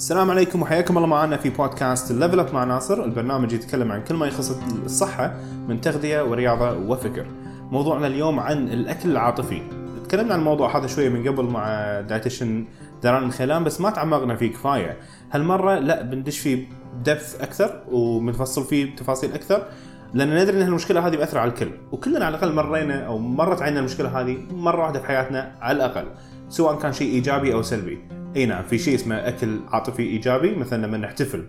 السلام عليكم وحياكم الله معنا في بودكاست Level Up مع ناصر، البرنامج يتكلم عن كل ما يخص الصحة من تغذية ورياضة وفكر. موضوعنا اليوم عن الأكل العاطفي. تكلمنا عن الموضوع هذا شوية من قبل مع dietitian داران الخيلان بس ما تعمقنا فيه كفاية. هالمرة لا بندش فيه ب depth أكثر وبنفصل فيه تفاصيل أكثر لأن ندري إن المشكلة هذه بأثر على الكل وكلنا على الأقل مرينا أو مرت علينا المشكلة هذه مرة واحدة في حياتنا على الأقل سواء كان شيء إيجابي أو سلبي إي نعم في شيء اسمه أكل عاطفي إيجابي مثلا لما نحتفل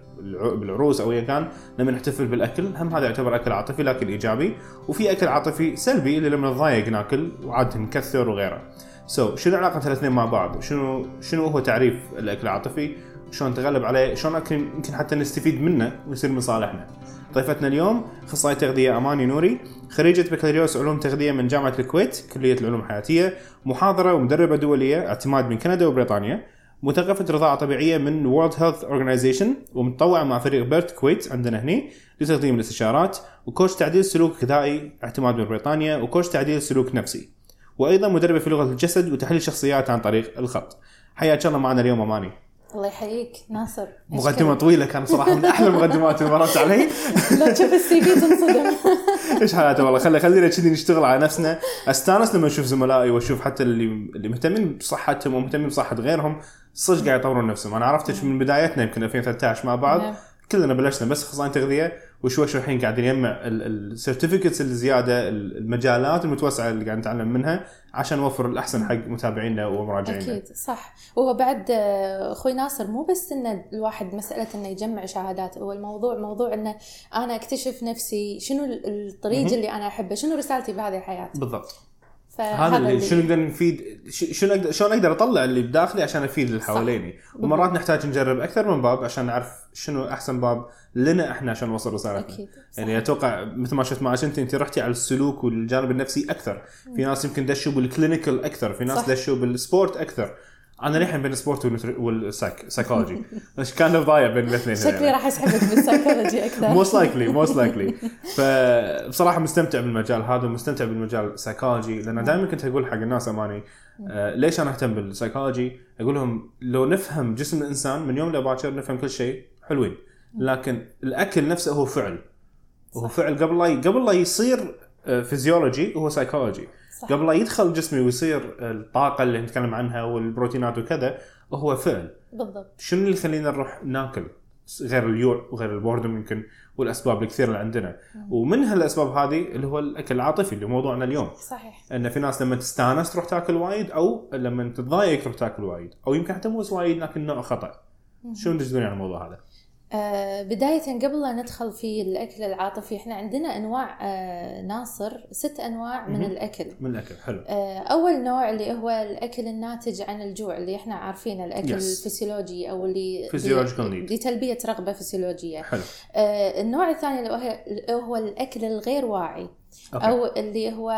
بالعروس أو ايا كان لما نحتفل بالأكل هم هذا يعتبر أكل عاطفي لكن إيجابي وفي أكل عاطفي سلبي اللي لما نضايق ناكل وعاد نكثر وغيره. so so, شنو علاقة الاثنين مع بعض؟ شنو شنو هو تعريف الأكل العاطفي؟ شلون نتغلب عليه؟ شلون يمكن حتى نستفيد منه ويصير من صالحنا ضيفتنا اليوم اخصائي تغذية أماني نوري خريجة بكالوريوس علوم تغذية من جامعة الكويت كلية العلوم الحياتية محاضرة ومدربة دولية اعتماد من كندا وبريطانيا. مثقفة رضاعة طبيعية من World Health Organization ومتطوعة مع فريق بيرت كويت عندنا هني لتقديم الاستشارات وكوش تعديل سلوك غذائي اعتماد من بريطانيا وكوش تعديل سلوك نفسي. وأيضا مدربة في لغة الجسد وتحليل شخصيات عن طريق الخط. حياك الله معنا اليوم أماني. الله يحييك ناصر. مقدمة طويلة كان صراحة من أحلى المقدمات اللي مرت علي. لا تشوف السي في تنصدم. إيش حياته والله خلي خلينا كذي نشتغل على نفسنا. أستانس لما أشوف زملائي وأشوف حتى اللي اللي مهتمين بصحتهم ومهتمين بصحة غيرهم. صدق قاعد يطورون نفسهم أنا عرفت من بدايتنا يمكن 2013 مع بعض نعم. كلنا بلشنا بس اخصائيين تغذية وشوي شوي الحين قاعد نجمع السيرتيفيكتس الزياده المجالات المتوسعة اللي قاعد نتعلم منها عشان نوفر الأحسن حق متابعينا ومراجعينا. أكيد صح وهو بعد أخوي ناصر مو بس إن الواحد مسألة إنه يجمع شهادات هو الموضوع موضوع انه أنا أكتشف نفسي شنو الطريق اللي أنا أحبه شنو رسالتي بهذه الحياة. بالضبط. هذا اللي شنو نقدر نفيد شنو أقدر شلون أقدر أطلع اللي بداخلي عشان أفيد اللي حواليني. ومرات نحتاج نجرب أكثر من باب عشان نعرف شنو أحسن باب لنا إحنا عشان نوصل رسالتنا. صح. يعني أتوقع مثل ما شفت معك أنت أنت رحتي على السلوك والجانب النفسي أكثر. في ناس يمكن دشوا بال clinical أكثر في ناس صح. دشوا بال sport أكثر. أنا للحين بين ال sport وال psychology كان ضايع بين الاثنين شكلي راح اسحبك بال psychology أكثر. most likely most likely فبصراحه مستمتع بالمجال هذا ومستمتع بالمجال السايكولوجي لأن دائما كنت أقول حق الناس أماني آه ليش أنا أهتم بالسايكولوجي؟ أقول لهم لو نفهم جسم الإنسان من يوم لباكر نفهم كل شيء حلوين لكن الأكل نفسه هو فعل. هو فعل قبل لا قبل لا يصير فيزيولوجي هو سايكولوجي صح. قبل لا يدخل جسمي ويصير الطاقة اللي نتكلم عنها والبروتينات وكذا هو فعل. بالضبط. شنو اللي يخلينا نروح ناكل؟ غير اليوع وغير البوردم يمكن والأسباب الكثيره اللي عندنا. مم. ومن هالأسباب هذه اللي هو الأكل العاطفي اللي موضوعنا اليوم. صحيح. إن في ناس لما تستأنس تروح تاكل وايد أو لما تتضايق تروح تاكل وايد أو يمكن حتى مو وايد لكن نوع خطأ. شنو تجدون عن الموضوع هذا؟ آه بداية قبل لا ندخل في الأكل العاطفي إحنا عندنا أنواع آه ناصر ست أنواع من الأكل. من الأكل حلو. آه أول نوع اللي هو الأكل الناتج عن الجوع اللي إحنا عارفينه الأكل yes. الفسيولوجي أو اللي لتلبية رغبة فسيولوجية. حلو. النوع الثاني اللي هو الأكل الغير واعي okay. أو اللي هو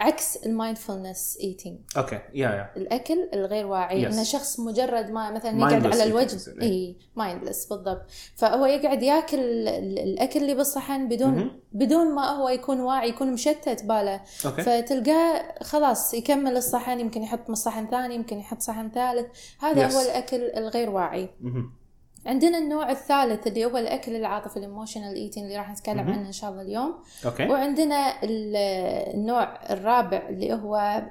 عكس ال mindfulness eating okay yeah yeah الأكل الغير واعي yes. إنه شخص مجرد ما مثلا يقعد على الوجبة إي mindless بالضبط فهو يقعد ياكل الأكل اللي بالصحن بدون mm-hmm. بدون ما هو يكون واعي يكون مشتت باله okay. فتلقاه خلاص يكمل الصحن يمكن يحط صحن ثاني يمكن يحط صحن ثالث هذا yes. هو الأكل الغير واعي mm-hmm. عندنا النوع الثالث اللي هو الأكل العاطفي ال emotional eating اللي راح نتكلم عنه إن شاء الله اليوم. okay. وعندنا النوع الرابع اللي هو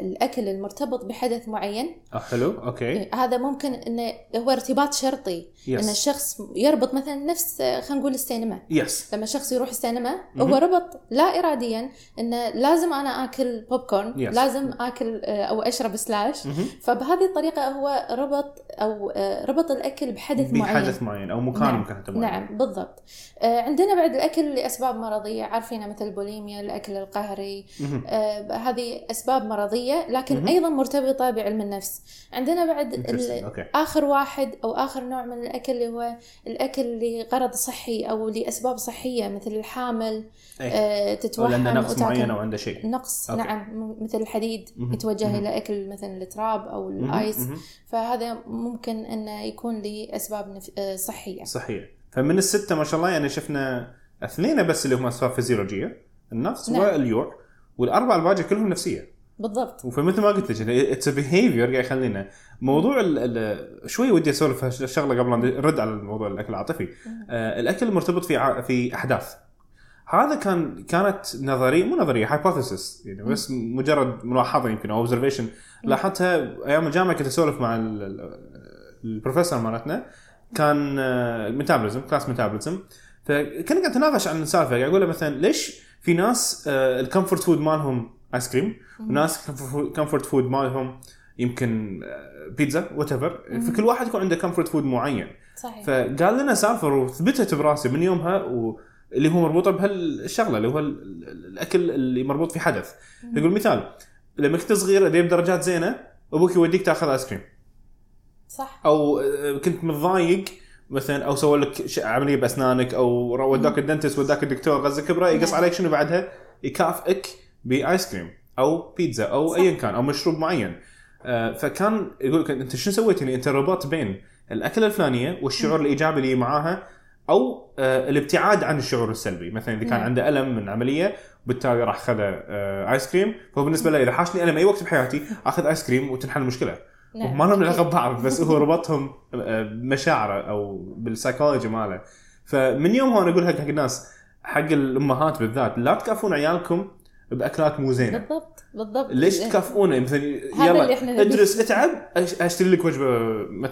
الأكل المرتبط بحدث معين. أه حلو okay. إيه، هذا ممكن إنه هو ارتباط شرطي. yes. إن الشخص يربط مثلا نفس خلينا نقول السينما. yes لما الشخص يروح السينما هو ربط لا اراديا انه لازم أنا آكل popcorn yes. لازم آكل أو أشرب slush. فبهذه الطريقة هو ربط أو ربط الأكل بحدث معين بحدث معين أو مكان نعم. ممكن نعم بالضبط عندنا بعد الأكل لأسباب مرضية عارفينه مثل البوليميا الأكل القهري آه هذه أسباب مرضية لكن م-م. أيضا مرتبطة بعلم النفس عندنا بعد آخر واحد أو آخر نوع من الأكل اللي هو الأكل لغرض صحي أو لأسباب صحية مثل الحامل أيه. آه تتوحم عنده نقص معين أو عنده شيء نقص okay. نعم مثل الحديد م-م. يتوجه م-م. إلى أكل مثلا التراب أو ال ice. فهذا ممكن انه يكون لأسباب نف... آه، صحية. صحية. فمن الستة ما شاء الله يعني شفنا اثنين بس اللي هم أسباب فيزيولوجية النقص نعم. واليوع والاربعه الباقي كلهم نفسية. بالضبط. فمثل ما قلت لك it's behavior قاعد يخلينا. موضوع ال ال شوي ودي أسولف شغله قبل ما نرد على موضوع الأكل العاطفي. آه الأكل مرتبط في ع- في أحداث. هذا كان كانت نظرية مو نظرية hypothesis يعني بس مجرد ملاحظة يمكن أو observation لاحظتها أيام الجامعة كنت أسولف مع البروفيسور مالتنا كان metabolism class metabolism فكنا قاعد نتناقش عن السالفة قاعد أقول له مثلا ليش في ناس ال comfort food مالهم ايس كريم وناس comfort food مالهم يمكن آه، بيتزا whatever فكل واحد يكون عنده comfort food معين. صحيح. فقال لنا سالفة وثبتت براسي من يومها و... اللي هو مربوطة بهالشغلة اللي هو ال- ال- الأكل اللي مربوط في حدث. يقول مثال لما كنت صغير أجيب درجات زينة أبوك يوديك تأخذ ايس كريم صح. أو آه، كنت متضايق مثلا أو سووا لك عملية بأسنانك أو وداك ال dentist وداك الدكتور غزه ابره يقص نعم. عليك شنو بعدها؟ يكافئك بآيس كريم أو بيتزا أو. ايا كان أو مشروب معين. آه، فكان يقول لك أنت شنو سويت يعني أنت ربطت بين الأكلة الفلانية والشعور الإيجابي اللي معاها أو آه، الابتعاد عن الشعور السلبي. مثلا إذا كان. عنده ألم من عملية وبالتالي راح خذ آيس كريم. فهو بالنسبة له إذا حاشني ألم أي وقت بحياتي أخذ آيس كريم وتنحل المشكلة نعم. ما لهم. علاقة ببعض بس هو ربطهم آه، بمشاعره أو بالسايكولوجي ماله. فمن يوم هو أنا أقول حق الناس حق الأمهات بالذات لا تكافون عيالكم بأكلات مو زينة. بالضبط بالضبط. ليش تكافئونه مثلا يلا. ادرس اتعب أشتري لك وجبة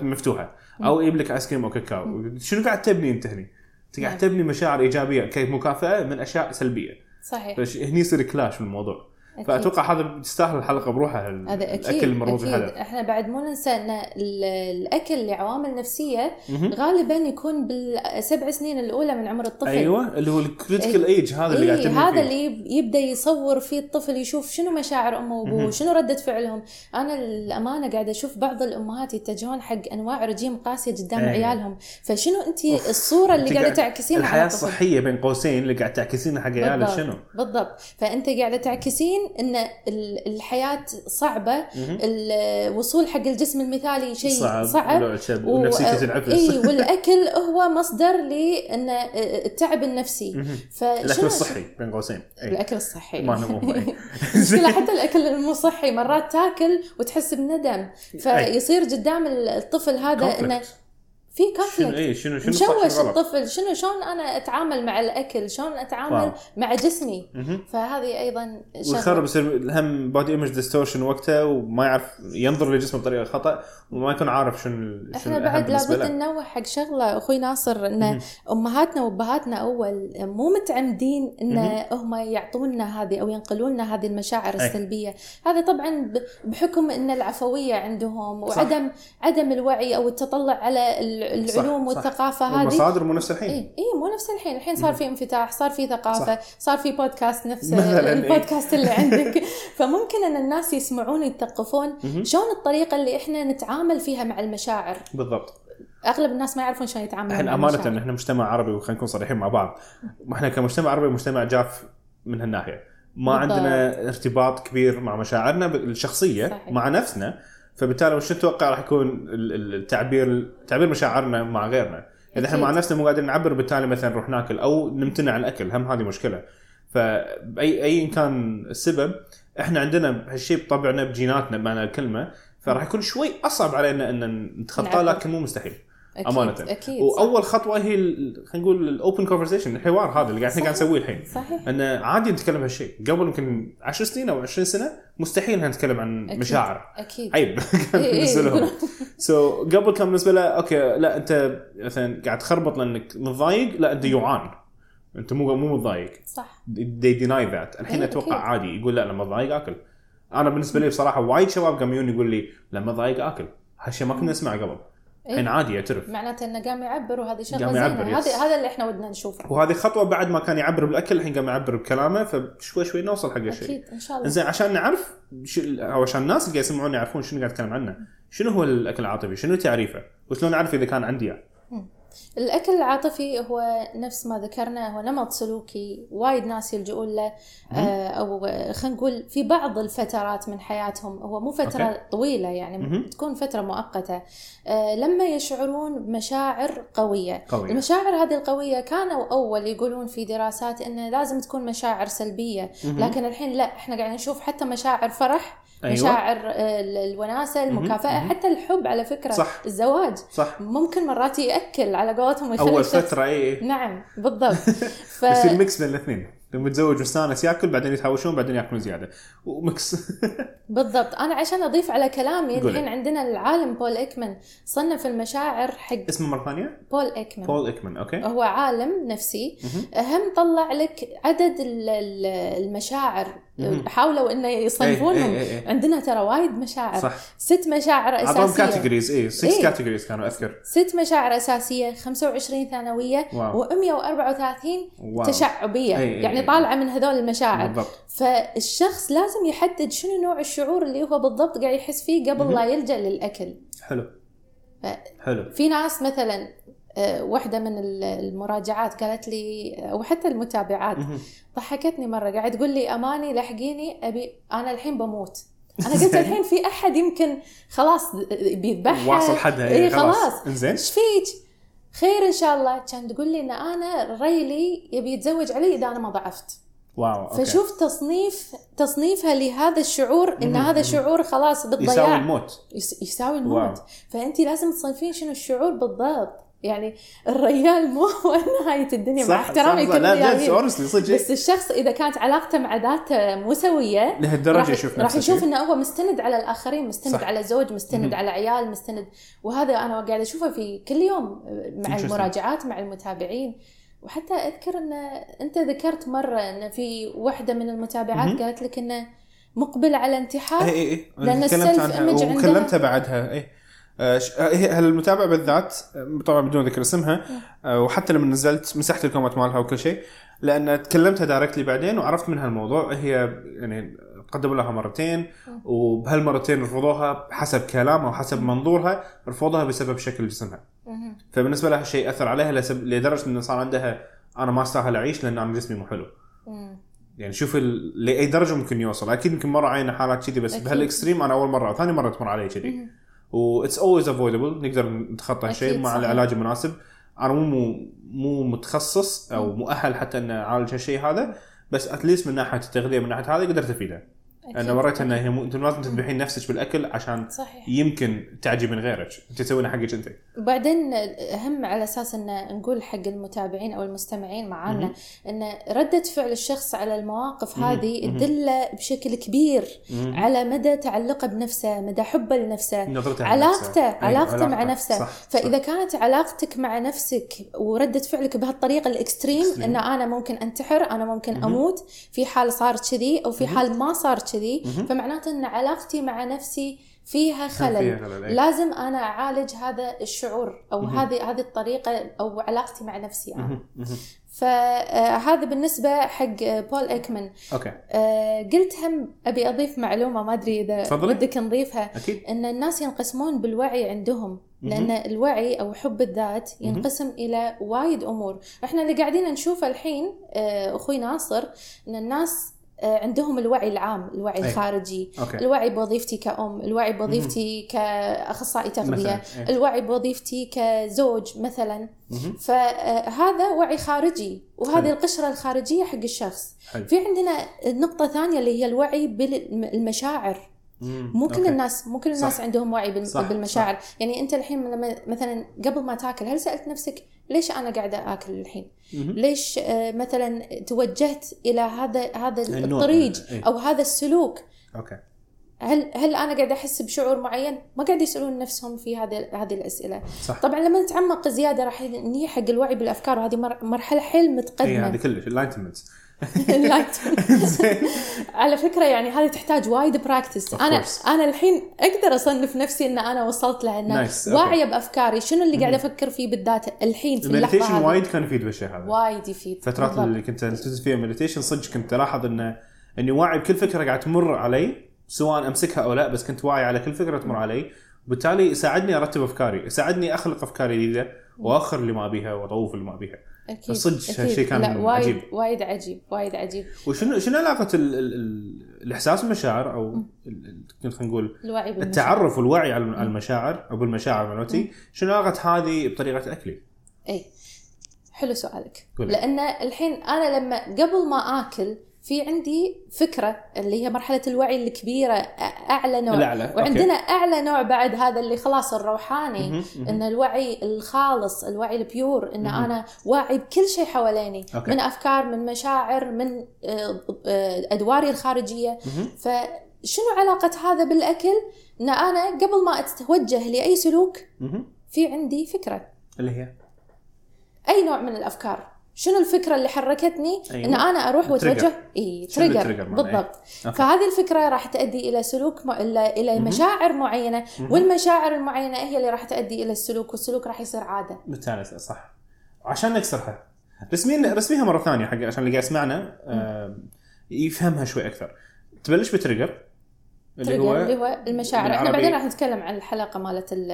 مفتوحة أو أجيب لك ice cream أو كاكاو شنو قاعد تبني أنت هني؟ أنت قاعد نعم. تبني مشاعر إيجابية كمكافاه من أشياء سلبية. صحيح. فش- هني يصير clash في الموضوع. أكيد. فأتوقع هذا تستاهل الحلقة بروحها هذا أكيد الاكل المربوط. بالحدث إحنا بعد مو ننسى إن ال- الأكل لعوامل نفسيه. غالبا يكون بالسبع سنين الأولى من عمر الطفل أيوه اللي هو ال critical age هذا اللي قاعد إيه هذا. اللي يب- يبدأ يصور فيه الطفل يشوف شنو مشاعر أمه وأبوه. شنو ردة فعلهم أنا الأمانة قاعدة أشوف بعض الأمهات يتجهون حق أنواع رجيم قاسية قدام إيه. عيالهم فشنو أنت. الصورة اللي قاعدة قاعد- تعكسينها الحياة الصحيه بين قوسين اللي قاعد تعكسينها حق عيالك. شنو؟ بالضبط فأنت قاعدة تعكسين إن ال- الحياة صعبة. الوصول حق الجسم المثالي شيء صعب, صعب. ونفسيتي و- ونفسيتي تنعكس اي والأكل هو مصدر لأن التعب النفسي الأكل الصحي بين قوسين. الأكل الصحي ما. المشكلة حتى الأكل المو صحي مرات تاكل وتحس بندم فيصير قدام الطفل هذا إنه. في شنو conflict اي شنو شنو صح مشوش وغلط؟ الطفل شنو شلون أنا أتعامل مع الأكل شلون أتعامل. مع جسمي. فهذه أيضا ويخرب يصير هم body image distortion وقتها وما يعرف ينظر لجسمه بطريقة خطأ وما يكون عارف شنو شنو إحنا بعد لابد. ننوه حق شغلة أخوي ناصر إن. أمهاتنا وأبهاتنا أول مو متعمدين إن. هم يعطونا هذه أو ينقلون لنا هذه المشاعر أي. السلبية هذا طبعا بحكم إن العفوية عندهم صح. وعدم عدم الوعي أو التطلع على ال- صح، العلوم صح. والثقافة هذه والمصادر مو نفس الحين اي اي مو نفس الحين الحين صار في انفتاح صار في ثقافة صح. صار في بودكاست نفس مثلاً، إي. البودكاست اللي عندك فممكن أن الناس يسمعون يتثقفون. شلون الطريقة اللي إحنا نتعامل فيها مع المشاعر بالضبط أغلب الناس ما يعرفون شلون يتعاملون إحنا أمانة. إحنا مجتمع عربي وخلينا نكون صريحين مع بعض إحنا كمجتمع عربي مجتمع جاف من هالناحية ما بالضبط. عندنا ارتباط كبير مع مشاعرنا الشخصيه صحيح. مع نفسنا فبالتالي وش تتوقع راح يكون ال- ال- التعبير تعبير مشاعرنا مع غيرنا اذا إحنا أكيد. مع نفسنا مو قادرين نعبر بالتالي مثلا نروح ناكل أو نمتنع عن الأكل هم هذه مشكلة فاي أي كان السبب إحنا عندنا هالشيء بطبعنا بجيناتنا بمعنى الكلمة فراح يكون شوي أصعب علينا إن نتخطاه. لكن مو مستحيل أكيد أمانة. أكيد وأول خطوة هي خلينا نقول ال open conversation الحوار هذا اللي قاعد إحنا قاعد. نسويه الحين. صح. صحيح. إن عادي نتكلم هالشيء. قبل يمكن 10 سنين أو 20 سنة مستحيل نتكلم عن أكيد. مشاعر. أكيد. عيب. كان إيه إيه، بالنسبة لهم. so قبل كان بالنسبة له okay لا أنت مثلا قاعد تخربط لأنك متضايق لا أنت جوعان أنت مو مو متضايق. صح. They deny that. الحين إيه، أتوقع أكيد. عادي. يقول لا لما اتضايق آكل. أنا بالنسبة لي بصراحة وايد شباب قاموا يقول لي لما اتضايق آكل. هالشيء ما كنا نسمعه قبل. الحين عادي اعترف معناته إنه قام يعبر وهذه شغلة زينة. هذا هذا اللي إحنا ودنا نشوفه. وهذه خطوة بعد ما كان يعبر بالأكل الحين قام يعبر بكلامه فشوي شوي نوصل حق الشيء. أكيد إن شاء الله. زين عشان نعرف ش... أو عشان الناس اللي قاعد يسمعونا يعرفون شنو قاعد اتكلم عنه. شنو هو الأكل العاطفي؟ شنو تعريفه؟ وشلون أعرف إذا كان عندي إياه؟ الأكل العاطفي هو نفس ما ذكرنا هو نمط سلوكي وايد ناس يلجؤون له آه، أو خلينا نقول في بعض الفترات من حياتهم هو مو فترة okay. طويلة يعني مهم. تكون فترة مؤقتة آه، لما يشعرون بمشاعر قوية قوي المشاعر هذه القوية كانوا أول يقولون في دراسات إنه لازم تكون مشاعر سلبية مهم. لكن الحين لا إحنا قاعدين نشوف حتى مشاعر فرح أيوة. مشاعر آه، ال- الوناسة مهم. المكافأة مهم. حتى الحب على فكرة صح. الزواج صح ممكن مرات يأكل على قولتهم أول فترة اي نعم بالضبط ف... يصير mix بين الاثنين لما يتزوج مستانس يأكل بعدين يتهاوشون بعدين يأكلون زيادة و mix بالضبط أنا عشان أضيف على كلامي. الحين عندنا العالم بول إيكمان صنف المشاعر حق اسمه مرة ثانية بول إيكمان بول ايكمان okay هو عالم نفسي. هم طلع لك عدد ال- ال- المشاعر. حاولوا إنه يصنفونهم. إيه، إيه، إيه. عندنا ترى وايد مشاعر. صح. ست مشاعر أساسية. categories اي 6 إيه. categories كانوا أذكر. ست مشاعر أساسية 25 ثانوية واو. و134 واو. تشعبية. إيه، إيه، يعني إيه. طالعة من هذول المشاعر. بالضبط. فالشخص لازم يحدد شنو نوع الشعور اللي هو بالضبط قاعد يحس فيه قبل. لا يلجأ للأكل. حلو. حلو. في ناس مثلا واحدة من ال- المراجعات قالت لي أو حتى المتابعات. ضحكتني مرة قاعد تقول لي أماني لحقيني أبي أنا الحين بموت. أنا قلت الحين في أحد يمكن خلاص بيذبحها؟ واصل حدها إيه إيه خلاص. إنزين. إيش فيك؟ خير إن شاء الله. كان تقول لي إن أنا ريلي يبي يتزوج علي إذا أنا ما ضعفت. wow okay. فشوف تصنيف تصنيفها لهذا الشعور مهم. هذا شعور خلاص يساوي بالضياع الموت. يس- يساوي واو. الموت فانت لازم تصنفين شنو الشعور بالضبط. يعني الريال مو هو نهايه الدنيا مع احترامي صح. لكل لا honestly صدق بس الشخص إذا كانت علاقته مع ذاته مو سويه لهالدرجه يشوف راح يشوف. إنه هو مستند على الآخرين مستند صح. على زوج مستند. على عيال مستند وهذا أنا قاعدة أشوفه في كل يوم مع. المراجعات مع المتابعين وحتى أذكر ان أنت ذكرت مرة إن في واحدة من المتابعات. قالت لك إنه مقبل على انتحار اي اي اي لأن تكلمت ال self عنها image عندها- وكلمتها بعدها اي هالمتابعه بالذات آه، طبعا بدون ذكر اسمها آه، وحتى لما نزلت مسحت ال comment مالها وكل شيء لأن تكلمتها directly بعدين وعرفت منها الموضوع هي يعني قدموا لها مرتين وبهالمرتين رفضوها حسب كلامها وحسب منظورها رفضوها بسبب شكل جسمها. فبالنسبة لها الشيء أثر عليها لدرجة انه صار عندها أنا ما أستاهل أعيش لأن أنا جسمي مو حلو. يعني شوف. لأي درجة ممكن يوصل أكيد يمكن مرة عينا حالات كذي بس. بهال extreme أنا أول مرة أو ثاني مرة تمر علي كذي. but always avoidable نقدر نتخطى أكيد، مع صحيح. العلاج المناسب أنا مو مو متخصص أو. مؤهل حتى ان أعالج هالشيء هذا بس اتليست من ناحية التغذية من ناحية هذا قدرت افيدها أكيد. أنا وريت انه هي. أنت لازم تذبحين نفسك بالأكل عشان صحيح يمكن تعجب من غيرك أنت تسوينها حقك أنت وبعدين أهم على أساس إن نقول حق المتابعين أو المستمعين معانا. إن ردة فعل الشخص على المواقف. هذه. تدله بشكل كبير مم. على مدى تعلقه بنفسه مدى حبه لنفسه علاقته. أي، علاقته مع نفسه صح فإذا كانت علاقتك مع نفسك وردة فعلك بهالطريقة الإكستريم. إن أنا ممكن أنتحر أنا ممكن. أموت في حال صار كذي أو في. حال ما صار كذي مهم. فمعناته إن علاقتي مع نفسي فيها. خلل فيها خلل، أي. لازم أنا أعالج هذا الشعور أو. هذه هذه الطريقة أو علاقتي مع نفسي أنا. فهذا بالنسبة حق آه، بول أيكمان أوكي آه، قلت هم أبي أضيف معلومة ما أدري إذا. ودك نضيفها أكيد إن الناس ينقسمون بالوعي عندهم. لأن الوعي أو حب الذات. ينقسم إلى وايد أمور إحنا اللي قاعدين نشوفه الحين آه، أخوي ناصر إن الناس آه، عندهم الوعي العام الوعي أي. الخارجي okay الوعي بوظيفتي كأم الوعي بوظيفتي كأخصائي تغذية إيه. الوعي بوظيفتي كزوج مثلا مهم. فهذا وعي خارجي وهذه حلو. القشرة الخارجية حق الشخص حلو في عندنا نقطة ثانية اللي هي الوعي بالمشاعر مم. مو كل. الناس مو كل الناس صح. عندهم وعي بال- صح، بالمشاعر يعني أنت الحين لما مثلا قبل ما تاكل هل سألت نفسك ليش أنا قاعدة آكل الحين. ليش آه، مثلا توجهت إلى هذا هذا. الطريق إيه. أو هذا السلوك؟ أوكي. هل هل أنا قاعدة أحس بشعور معين؟ ما قاعد يسألون نفسهم في هذه هذه الأسئلة. صح. طبعا لما نتعمق زيادة راح نجي حق الوعي بالأفكار وهذه مر- مرحلة حيل اي هذه متقدمه كلش enlightenment Enlightenment. على فكرة يعني هذه تحتاج وايد practice أنا. أنا الحين أقدر أصنف نفسي إن أنا وصلت لها إن Nice. Okay. واعية بأفكاري شنو اللي قاعدة أفكر فيه بالذات الحين في اللحظة ال meditation وايد كان يفيد بالشيء هذا وايد يفيد فترات بالضبط. اللي كنت ألتزم فيها meditation صدق كنت ألاحظ انه إني واعي بكل فكرة قاعد تمر علي سواء أمسكها أو لا بس كنت واعي على كل فكرة تمر علي وبالتالي يساعدني أرتب أفكاري يساعدني أخلق افكار جديدة وأخر اللي ما أبيها وأطوف اللي ما أبيها أكيد صدق. هالشيء كان لا وايد عجيب. وايد عجيب وايد عجيب وشنو شنو علاقة ال ال ال الإحساس بالمشاعر أو خلينا نقول الوعي بالمشاعر. التعرف والوعي على على المشاعر أو بالمشاعر مالتي شنو علاقة هذه بطريقة أكلي؟ إي حلو سؤالك. لأن الحين أنا لما قبل ما آكل في عندي فكرة اللي هي مرحلة الوعي الكبيرة أعلى نوع الأعلى، okay. وعندنا أعلى نوع بعد هذا اللي خلاص الروحاني مهم، مهم. إن الوعي الخالص الوعي ال pure إن أنا واعي بكل شيء حواليني okay. من أفكار من مشاعر من أدواري الخارجية مهم. فشنو علاقة هذا بالأكل إن أنا قبل ما أتوجه لأي سلوك مهم. في عندي فكرة اللي هي أي نوع من الأفكار شنو الفكرة اللي حركتني أيوة. إن أنا أروح وأتوجه trigger. اي trigger مالها؟ بالضبط okay. فهذه الفكرة راح تؤدي إلى سلوك م... إلى إلى. مشاعر معينة. والمشاعر المعينة هي اللي راح تؤدي إلى السلوك والسلوك راح يصير عادة بالتالي صح عشان نكسرها رسميا رسميها مرة ثانية حق عشان اللي قاعد يسمعنا آه، يفهمها شوي أكثر تبلش ب trigger اللي trigger هو اللي هو المشاعر. إحنا بعدين راح نتكلم عن الحلقة مالت ال...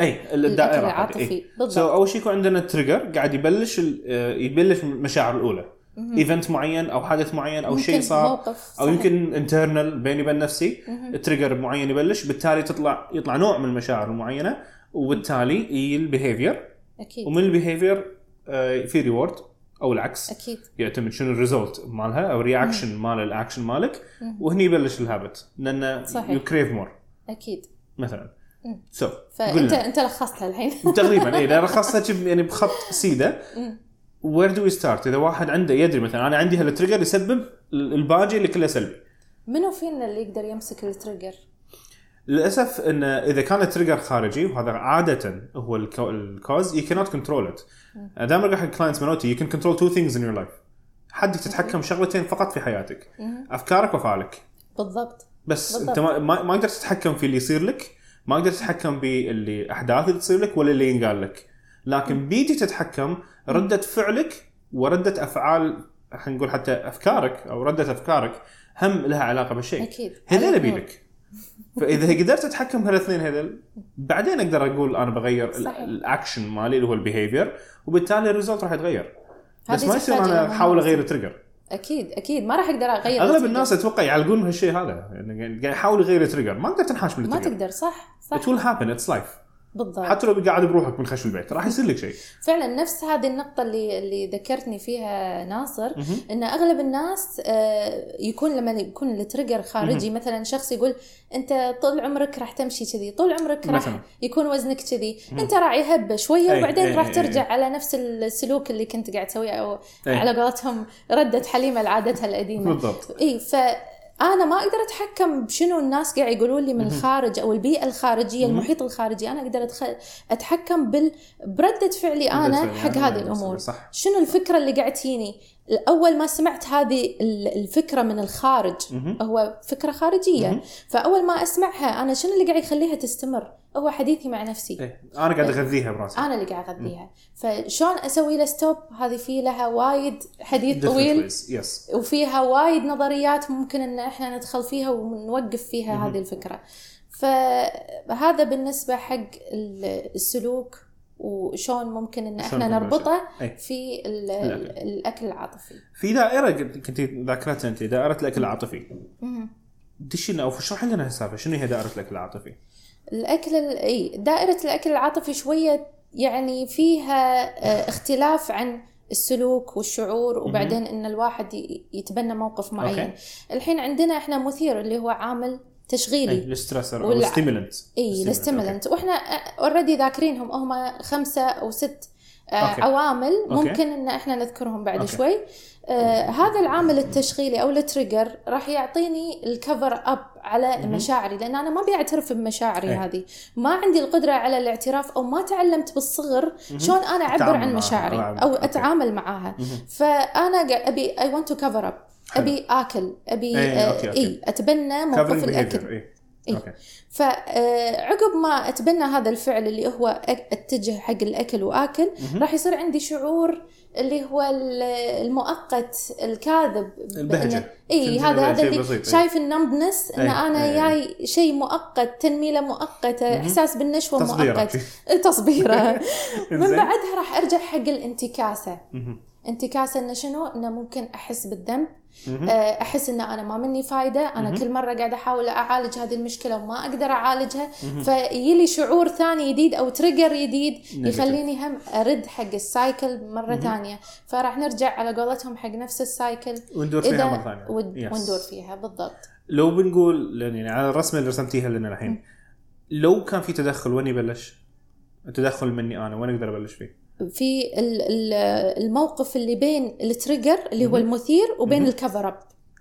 اي الدائرة العاطفي. سو بالضبط. أول شيء يكون عندنا trigger قاعد يبلش آه، يبلش المشاعر الأولى. event معين أو حدث معين أو شيء صار موقف أو. يمكن internal بيني وبين نفسي. مهم. ال trigger معين يبلش بالتالي تطلع يطلع نوع من المشاعر المعينة وبالتالي يجي ال behavior أكيد. ومن ال behavior آه، في reward أو العكس. أكيد. يعتمد شنو ال result مالها أو reaction مال الاكشن مالك. وهني يبلش ال habit لأن. you crave more أكيد. مثلا. so فانت أنت لخصتها الحين. تقريبا اي جب- يعني بخط سيدة. where do we start إذا واحد عنده يدري مثلا أنا عندي هال trigger يسبب الباقي اللي كله سلبي. منو فينا اللي يقدر يمسك ال trigger؟ للأسف إن إذا كان ال trigger خارجي وهذا عادة هو ال cau- ال cause you cannot control it. دائما أقول حق clients مالوتي you can control two things in your life. حدك تتحكم شغلتين فقط في حياتك. أفكارك وأفعالك. بالضبط. بس بالضبط. أنت ما ما ما تقدر تتحكم في اللي يصير لك ما تقدر تتحكم باللي أحداث اللي تصير لك ولا اللي ينقال لك. لكن بيدي تتحكم ردة فعلك وردة أفعال خلينا نقول حتى أفكارك أو ردة أفكارك هم لها علاقة بالشيء. أكيد. هذول بيدك فإذا قدرت أتحكم هالاثنين هذول بعدين أقدر أقول أنا بغير صحير. الأكشن مالي اللي هو ال behavior وبالتالي ال result راح يتغير. بس ما يصير أنا أحاول. أغير ال trigger أكيد أكيد. ما راح أقدر أغير أغلب ال trigger. الناس أتوقع يعلقون بهالشيء هذا. يعني قاعد يحاول يغير ال trigger ما تقدر تنحاش ما بال trigger تقدر صح It صح will happen. It's life. بالضبط حتى لو قاعد بروحك من خشم البيت راح يصير لك شيء فعلا نفس هذه النقطة اللي اللي ذكرتني فيها ناصر. إن أغلب الناس آه، يكون لما يكون ال trigger خارجي مثلا شخص يقول أنت طول عمرك راح تمشي كذي طول عمرك راح. يكون وزنك كذي أنت راعي هبه شوية أي، وبعدين أي، راح أي، ترجع أي. على نفس السلوك اللي كنت قاعد تسويه أو أي. على قولتهم ردت حليمة لعادتها القديمة بالضبط اي فانا ما أقدر أتحكم بشنو الناس قاعد يقولون لي من الخارج أو البيئة الخارجية المحيط الخارجي. أنا أقدر. أتحكم بال... برده فعلي أنا حق هذه الأمور. صح. شنو الفكرة اللي قاعد تجيني اول ما سمعت هذه ال- الفكرة من الخارج. هو فكرة خارجية. فأول ما أسمعها أنا شنو اللي قاعد يخليها تستمر؟ هو حديثي مع نفسي إيه. أنا قاعد أغذيها براسي أنا اللي قاعد أغذيها فشلون أسوي له stop هذه في لها وايد حديث طويل yes وفيها وايد نظريات ممكن إن إحنا ندخل فيها ونوقف فيها مهم. هذه الفكرة فهذا بالنسبة حق ال- السلوك وشون ممكن إن إحنا. نربطه أي. في. الأكل العاطفي في دائرة كنت ذاكرتها أنت دائرة الأكل العاطفي. دشينا أو اشرح لنا السالفه شنو هي دائرة الأكل العاطفي؟ الأكل ال- إي دائرة الأكل العاطفي شوية يعني فيها آه، اختلاف عن السلوك والشعور وبعدين إن الواحد يتبنى موقف معين. okay. الحين عندنا إحنا مثير اللي هو عامل تشغيلي. اي ال stressor أو ال stimulant إي ال stimulant وإحنا already ذاكرينهم هم خمسة أو ست آه، okay. عوامل okay. ممكن إن إحنا نذكرهم بعد okay. شوي آه هذا العامل التشغيلي أو ال trigger راح يعطيني ال cover up على مشاعري لأن أنا ما أبي أعترف بمشاعري إيه. هذه ما عندي القدرة على الاعتراف أو ما تعلمت بالصغر شلون أنا أعبر عن. مشاعري. أو okay. أتعامل معاها فأنا قا- ابي I want to cover up أبي آكل أبي إيه، آه، okay, okay. اي أتبنى موقف الأكل behavior، إيه. إيه؟ okay فعقب ما أتبنى هذا الفعل اللي هو أتجه حق الأكل وآكل. راح يصير عندي شعور اللي هو ال- المؤقت الكاذب البهجة. بإنه- اي هذا هذا اللي بسيط، إي. شايف ال numbness إن إي، أنا إي. جاي شيء مؤقت تنميلة مؤقتة إحساس بالنشوة تصبيرة. مؤقت تصبيره من. بعدها راح أرجع حق الانتكاسة. انتكاسة انه شنو؟ إنه ممكن أحس بالذنب. آه، أحس إن أنا ما مني فايدة. أنا كل مرة قاعدة أحاول أعالج هذه المشكلة وما أقدر أعالجها. فيجي شعور ثاني جديد أو trigger جديد يخليني هم أرد حق ال cycle مرة ثانية. فراح نرجع على قولتهم حق نفس ال cycle وندور فيها مرة ثانية. وندور فيها بالضبط. لو بنقول يعني على الرسمه اللي رسمتيها لنا الحين لو كان في تدخل وين يبلش؟ التدخل مني أنا وين أقدر أبلش فيه؟ في ال- ال- الموقف اللي بين ال trigger اللي هو المثير وبين ال cover up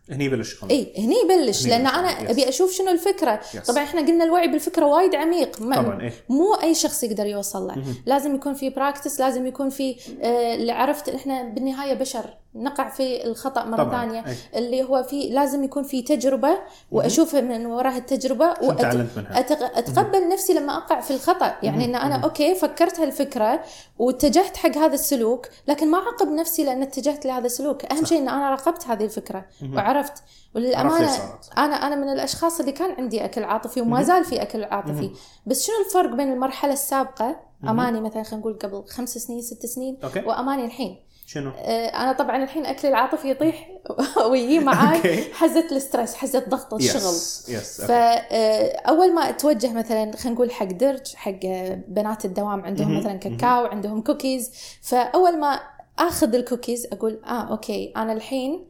هني يبلش. إي هني يبلش لأن. أنا. أبي أشوف شنو الفكرة Yes. طبعا إحنا قلنا الوعي بالفكرة وايد عميق ما طبعاً، إيه. مو أي شخص يقدر يوصل له لازم يكون في practice لازم يكون في آه، اللي عرفت إحنا بالنهاية بشر نقع في الخطأ مرة ثانية. اللي هو في لازم يكون في تجربة واشوف من وراها التجربة شو تعلمت منها؟ أتق- أتقبل نفسي لما أقع في الخطأ. يعني إن أنا أوكي فكرت هالفكرة واتجهت حق هذا السلوك لكن ما اعاقب نفسي لأن اتجهت لهذا السلوك. أهم شيء إن أنا راقبت هذه الفكرة وعرفت. عرفت وللأمانة. أنا أنا من الأشخاص اللي كان عندي أكل عاطفي وما زال في أكل عاطفي. بس شنو الفرق بين المرحلة السابقة؟ أماني مثلا خلينا نقول قبل خمس سنين ست سنين أوكي. وأماني الحين. شنو؟ آه، أنا طبعا الحين أكلي العاطفي يطيح ويجي معاي. حزة ال stress حزة ضغط الشغل. yes yes فاول ما أتوجه مثلا خلينا نقول حق درج حق بنات الدوام عندهم مثلا كاكاو عندهم كوكيز فأول ما آخذ الكوكيز أقول آه okay أنا الحين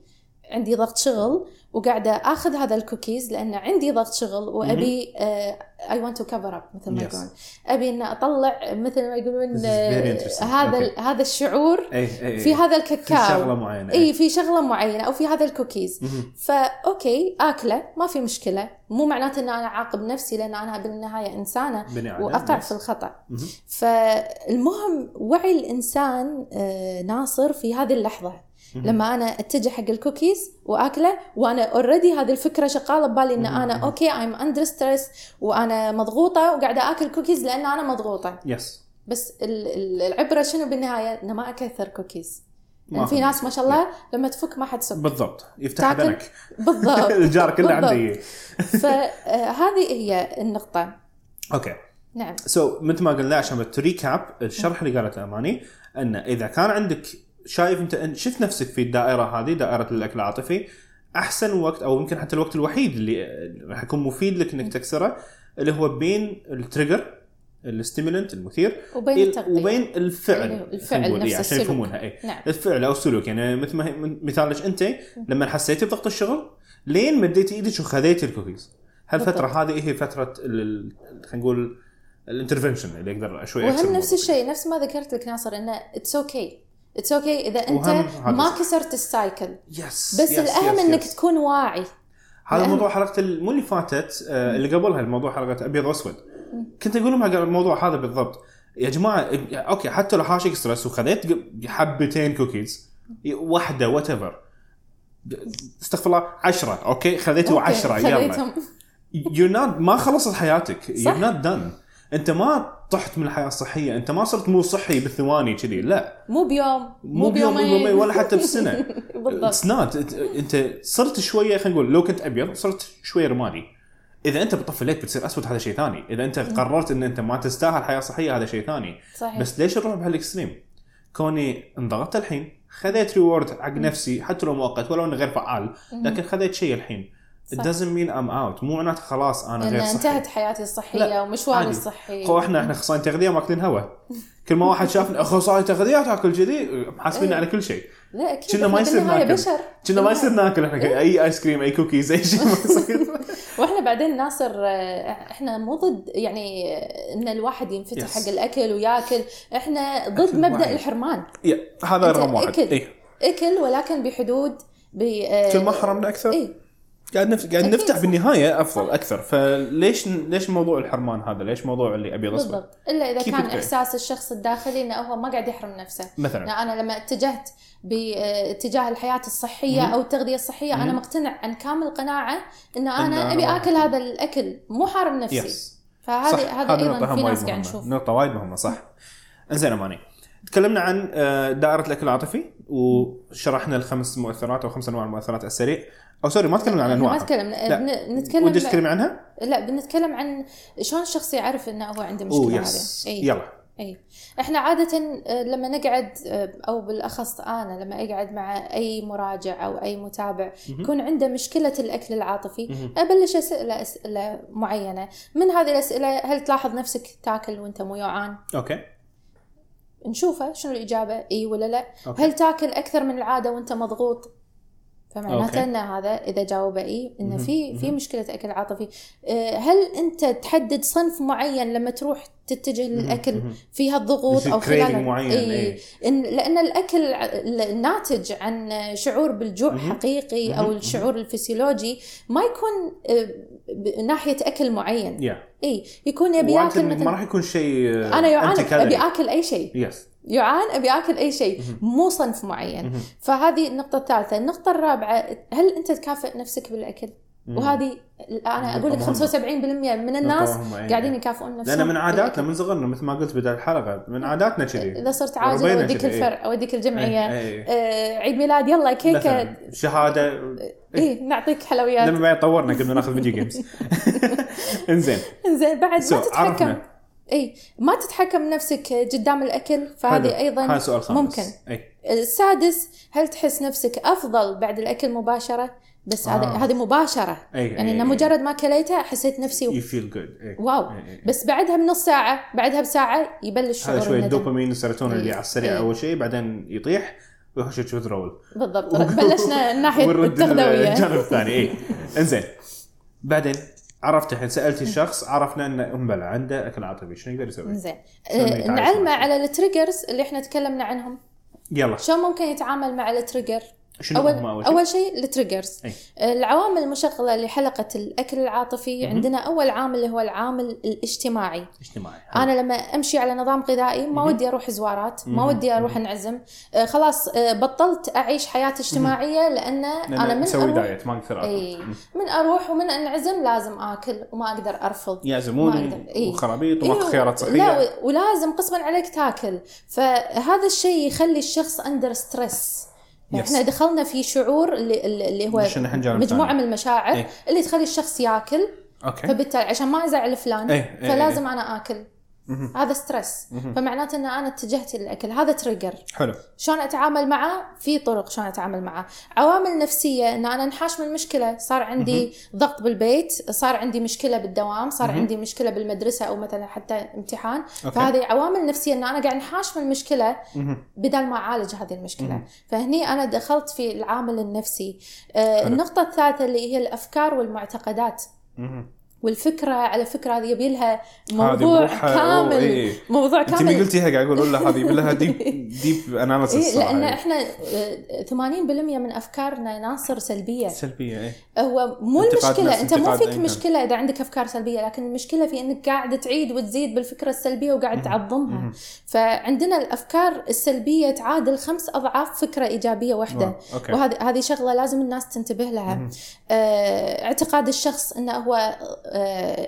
عندي ضغط شغل وقاعدة آخذ هذا الكوكيز لأن عندي ضغط شغل وأبي I want to cover up مثل ما Yes. يقولون. أبي إن أطلع مثل ما يقولون. هذا Okay. هذا الشعور اي اي في هذا في الكاكاو. شغلة معينة. إي في شغلة معينة أو في هذا ال cookies. ف okay آكله ما في مشكلة. مو معناته إن أنا أعاقب نفسي لأن أنا بالنهاية إنسانة وأقع yes. في الخطأ. فالمهم وعي الإنسان آه، ناصر في هذه اللحظة. لما أنا أتجه حق الكوكيز وأكله وأنا already هذه الفكرة شغالة ببالي إن أنا okay I'm under stress وأنا مضغوطة وقاعدة آكل كوكيز لأن أنا مضغوطة. yes بس ال- ال- العبرة شنو بالنهاية؟ إنه ما أكثر كوكيز ما لأن في ناس ما شاء الله لما تفك ما حد سك بالضبط. يفتح بدنك. بالضبط. الجار كله. عنده فهذه هي النقطة. Okay. نعم. so so, مثل ما قلنا عشان to recap الشرح اللي قالته أماني ان إذا كان عندك شايف انت شفت نفسك في الدائرة هذه دائرة الأكل العاطفي أحسن وقت أو يمكن حتى الوقت الوحيد اللي راح يكون مفيد لك إنك تكسره اللي هو بين ال trigger ال stimulant المثير وبين التغذية. وبين الفعل هو الفعل نفس إيه، عشان. يفهمونها اي نعم. الفعل أو السلوك يعني مثل ما مثالك أنت لما حسيتي بضغط الشغل لين مديتي إيدك وخذيتي الكوكيز هالفترة بالضبط. هذه هي فترة خلينا نقول ال intervention اللي أقدر شوي وهم نفس. الشيء نفس ما ذكرت لك ناصر إنه it's okay It's okay إذا أنت ما. كسرت ال cycle. yes بس yes الأهم yes إنك yes. تكون واعي. هذا موضوع حلقة مو اللي فاتت آه، اللي قبلها الموضوع حلقة أبيض وأسود. كنت أقول لهم الموضوع هذا بالضبط. يا جماعة okay حتى لو حاشك stress وخذيت حبتين كوكيز واحدة whatever استغفر الله 10 okay? خذيتوا okay، 10 يلا. you're not ما خلصت حياتك. you're. not done انت ما طحت من الحياة الصحية انت ما صرت مو صحي بالثواني كذي لا. مو بيوم مو بيوم مو بيومين. ولا حتى بسنة. بالضبط. انت صرت شوية خلينا نقول لو كنت أبيض صرت شوية رمادي إذا أنت بتطفي الليت بتصير أسود هذا شيء ثاني. إذا أنت قررت إن أنت ما تستاهل حياة صحية هذا شيء ثاني. صحيح. بس ليش نروح بهال extreme؟ كوني انضغطت الحين خذيت reward حق نفسي حتى لو مؤقت ولو انه غير فعال لكن خذيت شيء الحين. It doesn't mean I'm out. مو معناته خلاص أنا غير صحي. انتهت حياتي الصحية لا، ومشواري. الصحي. خو إحنا إحنا اخصائيين تغذية ماكلين هوا. كل ما واحد شافنا اخصائي تغذية تاكل كذي. محاسبين إيه. على كل شيء. لا أكيد. كنا ما يصير ناكل. بشر. كنا ما يصير ناكل. إحنا أي ايس كريم أي كوكيز أي شيء. ما يصير وإحنا بعدين ناصر إحنا مو ضد يعني إن الواحد ينفتح Yes. حق الأكل وياكل. إحنا ضد مبدأ واعي. الحرمان. هذا رقم واحد. أكل. اي أكل ولكن بحدود ب كل ما حرمنا أكثر؟ اي قاعد نف... قاعد نفتح. بالنهاية أفضل أكثر فليش ليش موضوع الحرمان هذا؟ ليش موضوع اللي ابيض اسود؟ بالضبط إلا إذا كان؟ إحساس الشخص الداخلي إنه هو ما قاعد يحرم نفسه مثلا لا أنا لما اتجهت باتجاه الحياة الصحية مهم. أو التغذية الصحية أنا مهم. مقتنع عن كامل قناعة ان إن أنا أنا أبي آكل هذا الأكل مو حارم نفسي يس فهذه هذا أيضا في وايد ناس قاعد. نشوف نقطة وايد مهمة صح إنزين أماني تكلمنا عن آه، دائرة الأكل العاطفي وشرحنا الخمس مؤثرات أو خمس أنواع المؤثرات على السريع أو sorry ما تكلمنا عن إحنا ما تكلمنا لا. نتكلم ودك تتكلمي عنها؟ لا بنتكلم عن شلون الشخص يعرف إنه هو عنده مشكلة yes هذه اي يلا اي إحنا عادة آه، لما نقعد آه، أو بالأخص أنا لما أقعد مع أي مراجع أو أي متابع. يكون عنده مشكلة الأكل العاطفي. أبلش اساله أسئلة معينة من هذه الأسئلة هل تلاحظ نفسك تاكل وأنت مو جوعان okay نشوفه شنو الإجابة إي ولا لا؟ okay. هل تاكل أكثر من العادة وأنت مضغوط؟ فمعناته. إن هذا إذا جاوب إي انه. في في. مشكلة أكل عاطفي آه، هل أنت تحدد صنف معين لما تروح تتجه للأكل. فيها الضغوط أو خلال معين إي. إي. إن لأن الأكل الناتج عن شعور بالجوع. حقيقي أو. الشعور الفسيولوجي ما يكون آه، ناحية أكل معين يا إي يكون يبي ياكل ما مثلا راح يكون شيء أنا anti-calorie. أبي آكل أي شيء yes جوعان أبي آكل أي شيء مو صنف معين. فهذه النقطة الثالثة، النقطة الرابعة هل أنت تكافئ نفسك بالأكل؟ مهم. وهذه أنا أقول لك نقطة 75% من الناس نقطة مهمة، إي. قاعدين يكافئون نفسهم لأن من عاداتنا. من صغرنا مثل ما قلت بداية الحلقة من عاداتنا كذي إذا صرت عاقل ربينا أوديك كذي، إي. الفرع أوديك الجمعية إي، إي. آه عيد ميلاد يلا مثلا شهادة إيه نعطيك حلويات لما بعد طورنا قبل ناخذ video games إنزين زين بعد ما تتحكم إي ما تتحكم نفسك قدام الأكل حلو. فهذه أيضا سؤال خامس. ممكن. إي. السادس هل تحس نفسك أفضل بعد الأكل مباشرة؟ بس هذا آه. هذه مباشرة. أي، يعني أي، إنه أي. مجرد ما كليته حسيت نفسي you feel good wow. إي، إي. بس بعدها بنص ساعة بعدها بساعة يبلش هذا شعور شوي الندم. الدوبامين والسيروتونين اللي. على السريع. أول شيء بعدين يطيح ويخش تشوت رول بالضبط. بلشنا الناحية التغذوية. الجانب الثاني. إي. إنزين. بعدين عرفت الحين سألتي الشخص عرفنا انه امبلا عنده أكل عاطفي شنو يقدر يسوي؟ زين نعلمه؟ على ال triggers اللي إحنا تكلمنا عنهم يلا شلون ممكن يتعامل مع ال trigger شنو اول هم أول شيء؟ أول شيء ال triggers أي. العوامل المشغلة لحلقة الأكل العاطفي مهم. عندنا أول عامل اللي هو العامل الاجتماعي. اجتماعي. أنا لما أمشي على نظام غذائي ما. ودي أروح زوارات ما. ودي أروح أنعزم. آه، خلاص آه، بطلت أعيش حياة اجتماعية لأن أنا من أروح diet ما إي. اكل من أروح ومن أنعزم لازم آكل وما أقدر أرفض. ما يعزموني أقدر. وخرابيط وما إيه، خيارات صحية. لا ولازم قسما عليك تاكل. فهذا الشيء يخلي الشخص under stress yes. إحنا دخلنا في شعور اللي, اللي هو مجموعة. من المشاعر إيه. اللي تخلي الشخص ياكل okay فبالتالي عشان ما أزعل فلان إيه، إيه، فلازم أنا آكل. هذا stress. فمعناته إن أنا اتجهت للأكل هذا trigger حلو شلون أتعامل معه في طرق شلون أتعامل معه عوامل نفسية إن أنا انحاش من المشكلة صار عندي ضغط بالبيت صار عندي مشكلة بالدوام صار. عندي مشكلة بالمدرسة أو مثلا حتى امتحان okay. فهذه عوامل نفسية إن أنا قاعد انحاش من المشكلة مهم. بدل ما أعالج هذه المشكلة. فهني أنا دخلت في العامل النفسي آه. النقطة الثالثة اللي هي الأفكار والمعتقدات. والفكرة على فكرة هذه يبي لها موضوع كامل أوه، إيه. موضوع انت كامل اللي قلتيها قاعد أقول والله هذه لها deep deep analysis إيه لأن إحنا آه، 80% من أفكارنا ناصر سلبية سلبية إيه هو مو المشكلة أنت مو فيك كان. مشكلة إذا عندك أفكار سلبية لكن المشكلة في إنك قاعد تعيد وتزيد بالفكرة السلبية وقاعد تعظمها. فعندنا الأفكار السلبية تعادل خمس أضعاف فكرة إيجابية واحدة. وهذه هذه شغلة لازم الناس تنتبه لها. آه، اعتقاد الشخص إنه هو آه،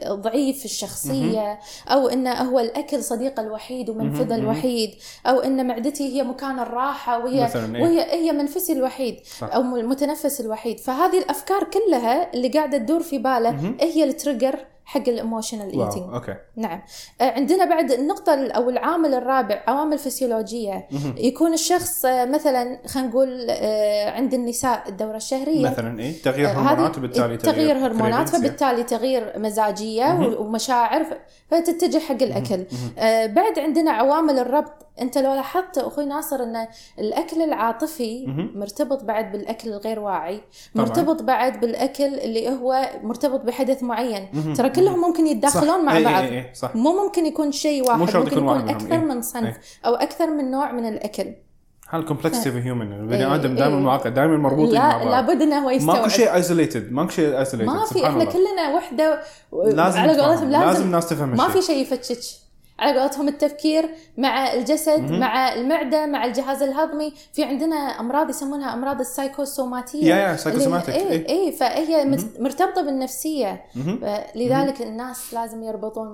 ضعيف الشخصية أو إنه هو الأكل صديقه الوحيد ومنفذه. الوحيد أو إن معدتي هي مكان الراحة وهي إيه. وهي هي منفسي الوحيد صح. أو المتنفس الوحيد فهذه الأفكار كلها اللي قاعدة تدور في باله. هي ال trigger حق ال emotional eating okay. نعم. آه، عندنا بعد النقطة ال- أو العامل الرابع عوامل فسيولوجية. مهم. يكون الشخص آه، مثلا خلينا نقول آه، عند النساء الدورة الشهرية. مثلا إيه تغيير هرمونات وبالتالي تغيير هرمونات فبالتالي تغيير مزاجية. ومشاعر فتتجه حق الأكل. بعد عندنا عوامل الربط. انت لو لاحظت أخوي ناصر ان الاكل العاطفي. مرتبط بعد بالاكل الغير واعي طبعاً. مرتبط بعد بالاكل اللي هو مرتبط بحدث معين. ترى كلهم ممكن يتداخلون. مع إيه، بعض إيه، إيه، صح مو ممكن يكون شيء واحد ممكن يكون يكون أكثر إيه. من صنف إيه. أو أكثر من نوع من الأكل هذا ال complexity في human البني إيه، آدم دائما إيه. معقد دايما مربوطين لا مع بعض لابد إنه هو يستوعب ماكو شيء isolated ماكو شيء isolated ما في إحنا كلنا وحدة و- لازم على. قولتهم لازم لازم الناس تفهم ما. في شيء يفتشك على قولتهم التفكير مع الجسد مع المعدة مع الجهاز الهضمي. في عندنا أمراض يسمونها أمراض السايكوسوماتية. يا- يا، psychosomatic، اي إيه. اي فهي مرتبطة بالنفسية. لذلك الناس لازم يربطون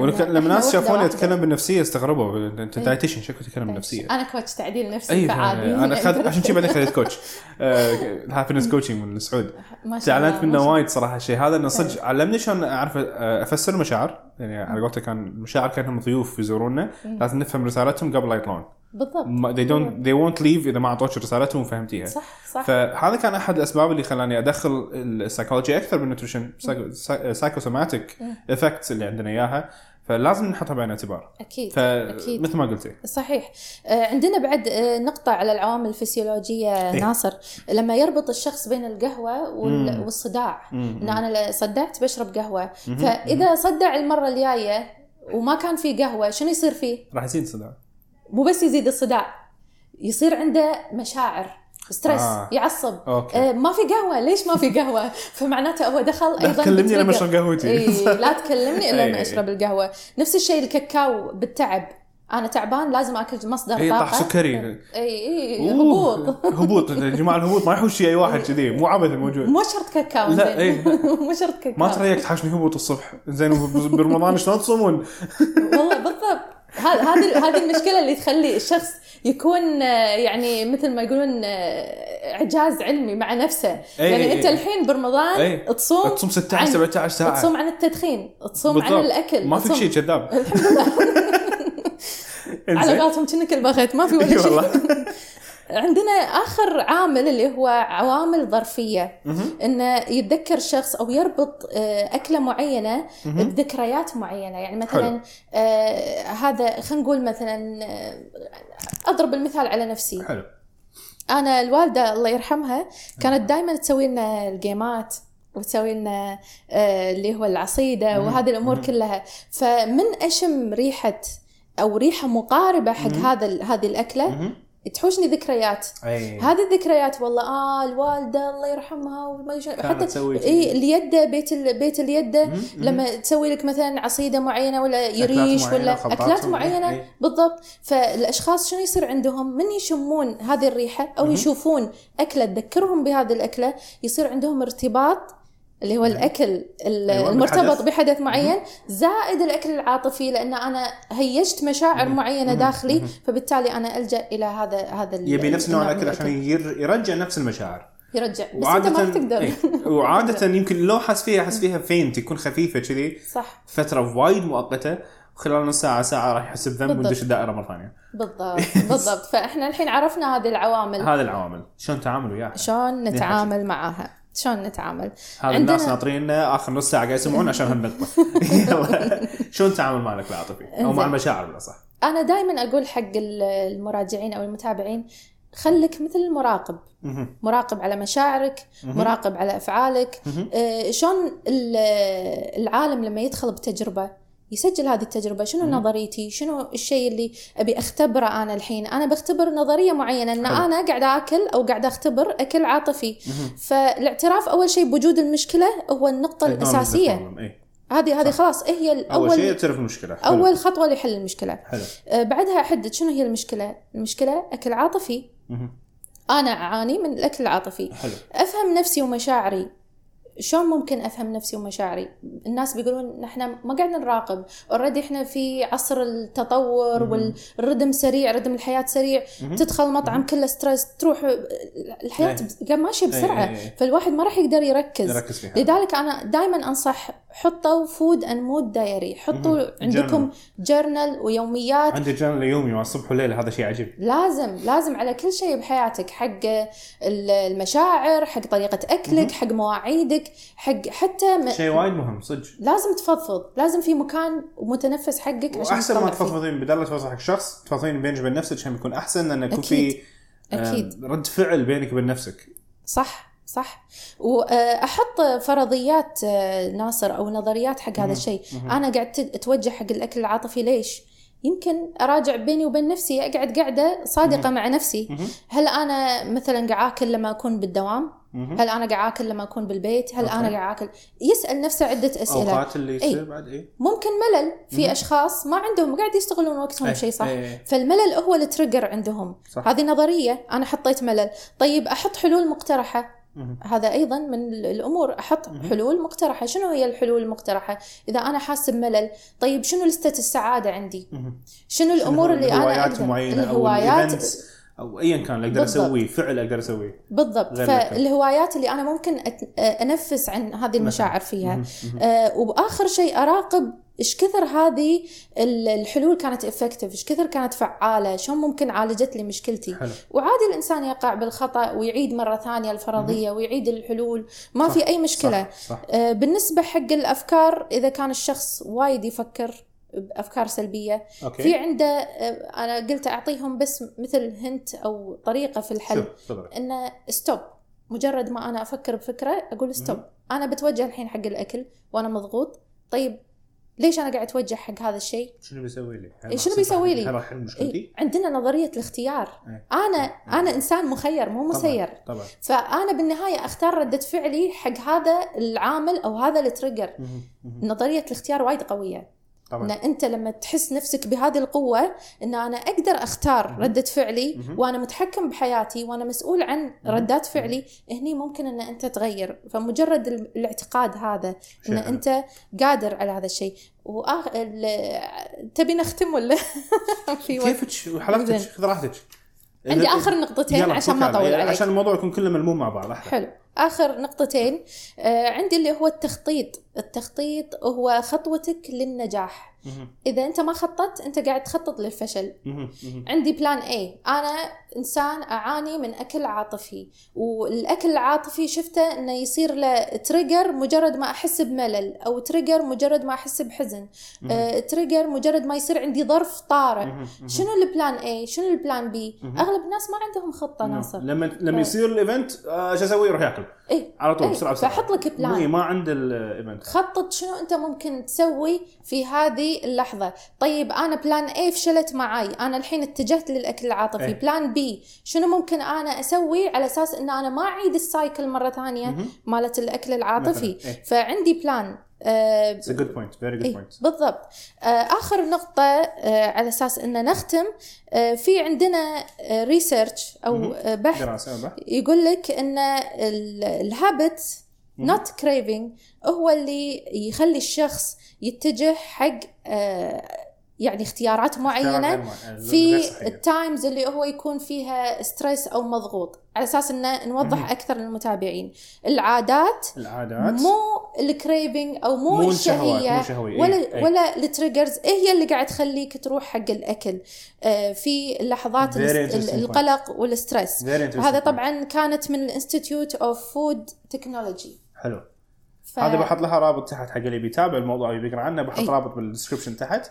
ولك- لما الناس شافوني. أتكلم بالنفسية استغربوا. أنت إيه. dietitian شكله تتكلم بالنفسية. أنا coach تعديل نفسي أي فعادي. أنا اخذت عشان كذا بعدين خليت coach ال happiness coaching من تعلمت ما منه وايد صراحة الشيء هذا إنه صدق علمني شلون أعرف آه، أفسر المشاعر يعني على قولته كان المشاعر كانهم ضيوف يزورونا لازم نفهم رسالتهم قبل لا يطلعون. بالضبط. they don't they won't leave إذا ما أعطوك رسالتهم وفهمتيها. صح صح. فهذا كان أحد الأسباب اللي خلاني أدخل السايكولوجي أكثر بال nutrition psychosomatic effects اللي عندنا إياها. فلازم نحطها بعين الاعتبار. أكيد أكيد. فمثل ما قلتي. صحيح. آه، عندنا بعد آه، نقطة على العوامل الفسيولوجية إيه. ناصر. لما يربط الشخص بين مم. والصداع. إن أنا صدعت بشرب قهوة. فإذا صدع المرة الجاية وما كان في قهوة شنو يصير فيه؟ راح يزيد صداع مو بس يزيد الصداع يصير عنده مشاعر. stress آه. يعصب okay آه ما في قهوة ليش ما في قهوة فمعناته هو دخل لا أيضا تكلمني لما. أشرب قهوتي إي لا تكلمني إلا. لما أشرب القهوة نفس الشيء الكاكاو بالتعب أنا تعبان لازم آكل مصدر إي طاح سكري إي إي. هبوط هبوط يا جماعة الهبوط ما يحوش أي واحد كذي مو عبث الموجود مو شرط كاكاو لا،. إي. مو شرط كاكاو ما تريقت حاشني هبوط الصبح زين برمضان شلون تصومون؟ والله بالضبط هذا هذه هذه المشكلة اللي تخلي الشخص يكون آه، يعني مثل ما يقولون آه، إعجاز علمي مع نفسه إي يعني إي أنت إي. الحين برمضان إي. تصوم تصوم 16 عن- 17 ساعة تصوم عن التدخين تصوم عن بالضبط. الأكل ما تصوم- شيء كذاب على إنزين. قولتهم كأنك البغيت ما في ولا شيء. عندنا آخر عامل اللي هو عوامل ظرفية. انه يتذكر الشخص أو يربط آه، أكلة معينة بذكريات معينة. يعني مثلا آه هذا خلينا نقول مثلا آه، أضرب المثال على نفسي. حلو. أنا الوالدة الله يرحمها كانت دائما تسوي لنا الجيمات وتسوي لنا آه، اللي هو العصيدة وهذه الأمور كلها. فمن أشم ريحة أو ريحة مقاربة حق هذا هذه الأكلة. تحوشني ذكريات. أي. هذه الذكريات والله آه الوالدة الله يرحمها وما حتى تسوي. اي اليده بيت ال... بيت اليده. لما تسوي لك مثلا عصيدة معينة ولا يريش معينة ولا أكلات معينة. إي. بالضبط. فالأشخاص شنو يصير عندهم؟ من يشمون هذه الريحة أو يشوفون أكلة تذكرهم بهذه الأكلة يصير عندهم ارتباط اللي هو الأكل ال- أيوة، المرتبط. بحدث معين زائد الأكل العاطفي لأن أنا هيجت مشاعر معينة داخلي فبالتالي أنا ألجأ إلى هذا هذا يبي نفس نوع الأكل عشان ير- يرجع نفس المشاعر. يرجع. بس أنت ما تقدر إيه. وعادة يمكن لو حس فيها حس فيها فين تكون خفيفة كذي صح. فترة وايد مؤقتة وخلال نص ساعه ساعة راح يحس بذنب. ويدش الدائرة مرة ثانية. بالضبط. بالضبط. فإحنا الحين عرفنا هذه العوامل. هذه العوامل. شلون تعامل وياها؟ شلون نتعامل معاها شلون نتعامل هذا عندنا- الناس ناطريننا آخر نص ساعة قاعد يسمعون عشان هالنقطة يلا. شلون التعامل معك العاطفي أو مع. المشاعر بالاصح أنا دائما أقول حق ال- المراجعين أو المتابعين خليك مثل المراقب. مراقب على مشاعرك مراقب على أفعالك. آه، شلون ال- العالم لما يدخل بتجربة يسجل هذه التجربة. شنو نظريتي؟ شنو الشيء اللي أبي أختبره أنا الحين؟ أنا بختبر نظرية معينة أن حلو. أنا قاعدة أكل أو قاعدة أختبر أكل عاطفي. فالاعتراف أول شيء بوجود المشكلة هو the الأساسية. problem. إيه. هذه هذه خلاص هي أول شيء تعرف المشكلة. حلو. أول خطوة لحل المشكلة. حلو. آه، بعدها أحدد شنو هي المشكلة. المشكلة أكل عاطفي. مهم. أنا أعاني من الأكل العاطفي. حلو. أفهم نفسي ومشاعري. شلون ممكن أفهم نفسي ومشاعري؟ الناس بيقولون نحن ما قاعد نراقب، already إحنا في عصر التطور والرتم سريع، رتم الحياة سريع، تدخل مطعم كله stress، تروح الحياة إيه. قاعد ماشية بسرعة، إيه، إيه، إيه. فالواحد ما راح يقدر يركز. فيها. لذلك أنا دائما أنصح حطوا food and mood diary، حطوا عندكم journal ويوميات. عندي journal يومي مع الصبح والليل هذا شيء عجيب. لازم لازم على كل شيء بحياتك حق ال- المشاعر حق طريقة أكلك حق مواعيدك. حق حتى م... شيء وايد مهم صدق لازم تفضفض لازم في مكان متنفس حقك عشان وأحسن ما. تفضفضين بدل لا تفضفض حق شخص تفضفضين بينك وبين نفسك عشان يكون أحسن لأنه يكون في أكيد. رد فعل بينك وبين نفسك صح صح وأحط فرضيات آه، ناصر أو نظريات حق هذا الشيء أنا قاعد أتوجه حق الأكل العاطفي ليش يمكن أراجع بيني وبين نفسي أقعد قاعدة صادقة. مع نفسي. هل أنا مثلا قاعد أكل لما أكون بالدوام. هل أنا قاعد أكل لما أكون بالبيت؟ هل أوكي. أنا قاعد أكل؟ يسأل نفسه عدة أسئلة. أوقات اللي يصير بعد إيه ممكن ملل في مم. أشخاص ما عندهم قاعد يستغلون وقتهم إيه، بشيء صح. إيه. فالملل هو ال trigger عندهم. صح. هذه نظرية أنا حطيت ملل. طيب أحط حلول مقترحة. مهم. هذا أيضا من ال- الأمور. أحط مهم. حلول مقترحة. شنو هي الحلول المقترحة؟ إذا أنا حاسس بملل طيب شنو لستة السعادة عندي؟ مهم. شنو الأمور اللي أنا الهوايات أقدر معينة الهوايات أو ايا كان أقدر. أسويه فعل أقدر أسويه. بالضبط. فالهوايات اللي أنا ممكن انفس عن هذه المشاعر فيها. آه، وآخر شيء أراقب إيش كثر هذه ال- الحلول كانت effective إيش كثر كانت فعالة شلون ممكن عالجت لي مشكلتي. حلو. وعادي الإنسان يقع بالخطأ ويعيد مرة ثانية الفرضية ويعيد الحلول ما صح، في أي مشكلة. صح, صح. آه، بالنسبة حق الأفكار إذا كان الشخص وايد يفكر بأفكار سلبية. أوكي. في عنده آه، أنا قلت أعطيهم بس مثل hint أو طريقة في الحل. إنه stop مجرد ما أنا أفكر بفكرة أقول stop أنا بتوجه الحين حق الأكل وأنا مضغوط. طيب ليش أنا قاعد أتوجه حق هذا الشيء؟ شنو بيسوي لي؟ إيه، شنو بيسوي لي؟ هل راح مشكلتي؟ إيه، عندنا نظرية الاختيار. إيه. أنا أنا إنسان مخير مو مسير. طبعا. طبعا فأنا بالنهاية أختار ردة فعلي حق هذا العامل أو هذا ال trigger. نظرية الاختيار وايد قوية. إن طبعا أنت لما تحس نفسك بهذه القوة إن أنا أقدر أختار مهم. ردة فعلي مهم. وأنا متحكم بحياتي وأنا مسؤول عن مهم. ردات فعلي هني ممكن إن أنت تغير. فمجرد ال- الاعتقاد هذا إن. أنت قادر على هذا الشيء. وآخ... ال... تبي نختم ولا؟ في وحلقتك زين. خذ راحتك؟ عندي آخر نقطتين عشان ما. أطول عليك. عشان الموضوع يكون كله ملموم مع بعض. حلو. آخر نقطتين. آه عندي اللي هو التخطيط. التخطيط هو خطوتك للنجاح. إذا أنت ما خططت أنت قاعد تخطط للفشل. عندي plan A أنا إنسان أعاني من أكل عاطفي. والأكل العاطفي شفته إنه يصير له trigger مجرد ما أحس بملل أو trigger مجرد ما أحس بحزن. آه trigger مجرد ما يصير عندي ظرف طارئ. شنو ال plan A شنو ال plan B. أغلب الناس ما عندهم خطة ناصر. لما لما يصير ال event آه، شو أسوي؟ يروح ياكل. اي على طول إيه، بسرعة بسرعة فحط لك plan. مي- ما عند ال event خطط شنو أنت ممكن تسوي في هذه اللحظة طيب أنا plan A فشلت معاي أنا الحين اتجهت للأكل العاطفي إيه. plan B شنو ممكن أنا أسوي على أساس إن أنا ما أعيد ال cycle مرة ثانية. مالت الأكل العاطفي إيه. فعندي plan. It's a good point very good إيه point بالضبط آه آخر نقطة آه على أساس ان نختم آه في عندنا research. آه بحث. يقول لك إن ال habit. not craving هو اللي يخلي الشخص يتجه حق آه، يعني اختيارات معينة غير في. ال times اللي هو يكون فيها stress أو مضغوط على أساس انه نوضح مهم. أكثر للمتابعين العادات العادات مو ال craving أو مو, مو الشهية مو ولا إيه، إيه. ولا ال triggers إيه هي اللي قاعد تخليك تروح حق الأكل آه، في لحظات. القلق وال stress وهذا. طبعا كانت من ال Institute of Food Technology حلو هذا بحط لها رابط تحت حق اللي بيتابع الموضوع يبي يقرأ عنه بحط إيه. رابط بال description تحت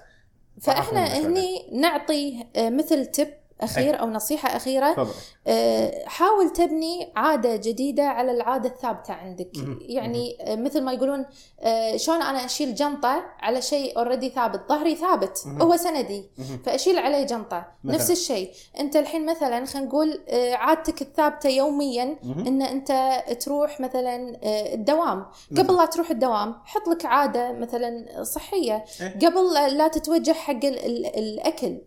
فاحنا هني نعطي آه، مثل tip أخير أو نصيحة أخيرة تفضل آه، حاول تبني عادة جديدة على العادة الثابتة عندك. يعني آه، مثل ما يقولون آه، شلون أنا أشيل جنطة على شيء already ثابت ظهري ثابت. هو سندي. فأشيل عليه جنطة مثلاً. نفس الشيء أنت الحين مثلا خلينا نقول عادتك الثابتة يوميا. إن أنت تروح مثلا الدوام. قبل لا تروح الدوام حط لك عادة مثلا صحية إيه. قبل لا تتوجه حق ال- ال- الأكل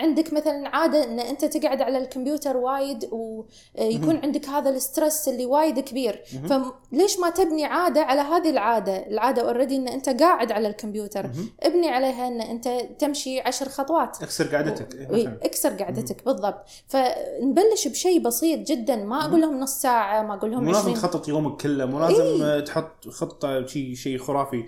عندك مثلا عادة إن أنت تقعد على الكمبيوتر وايد ويكون مهم. عندك هذا ال stress اللي وايد كبير. فليش ما تبني عادة على هذه العادة العادة already إن أنت قاعد على الكمبيوتر. ابني عليها إن أنت تمشي عشر خطوات اكسر قعدتك مثلاً. اكسر قعدتك بالضبط فنبلش بشيء بسيط جدا ما أقول لهم نص ساعة ما أقول لهم مو لازم 20 تخطط يومك كله مو لازم إيه. آه، تحط خطة شيء شيء خرافي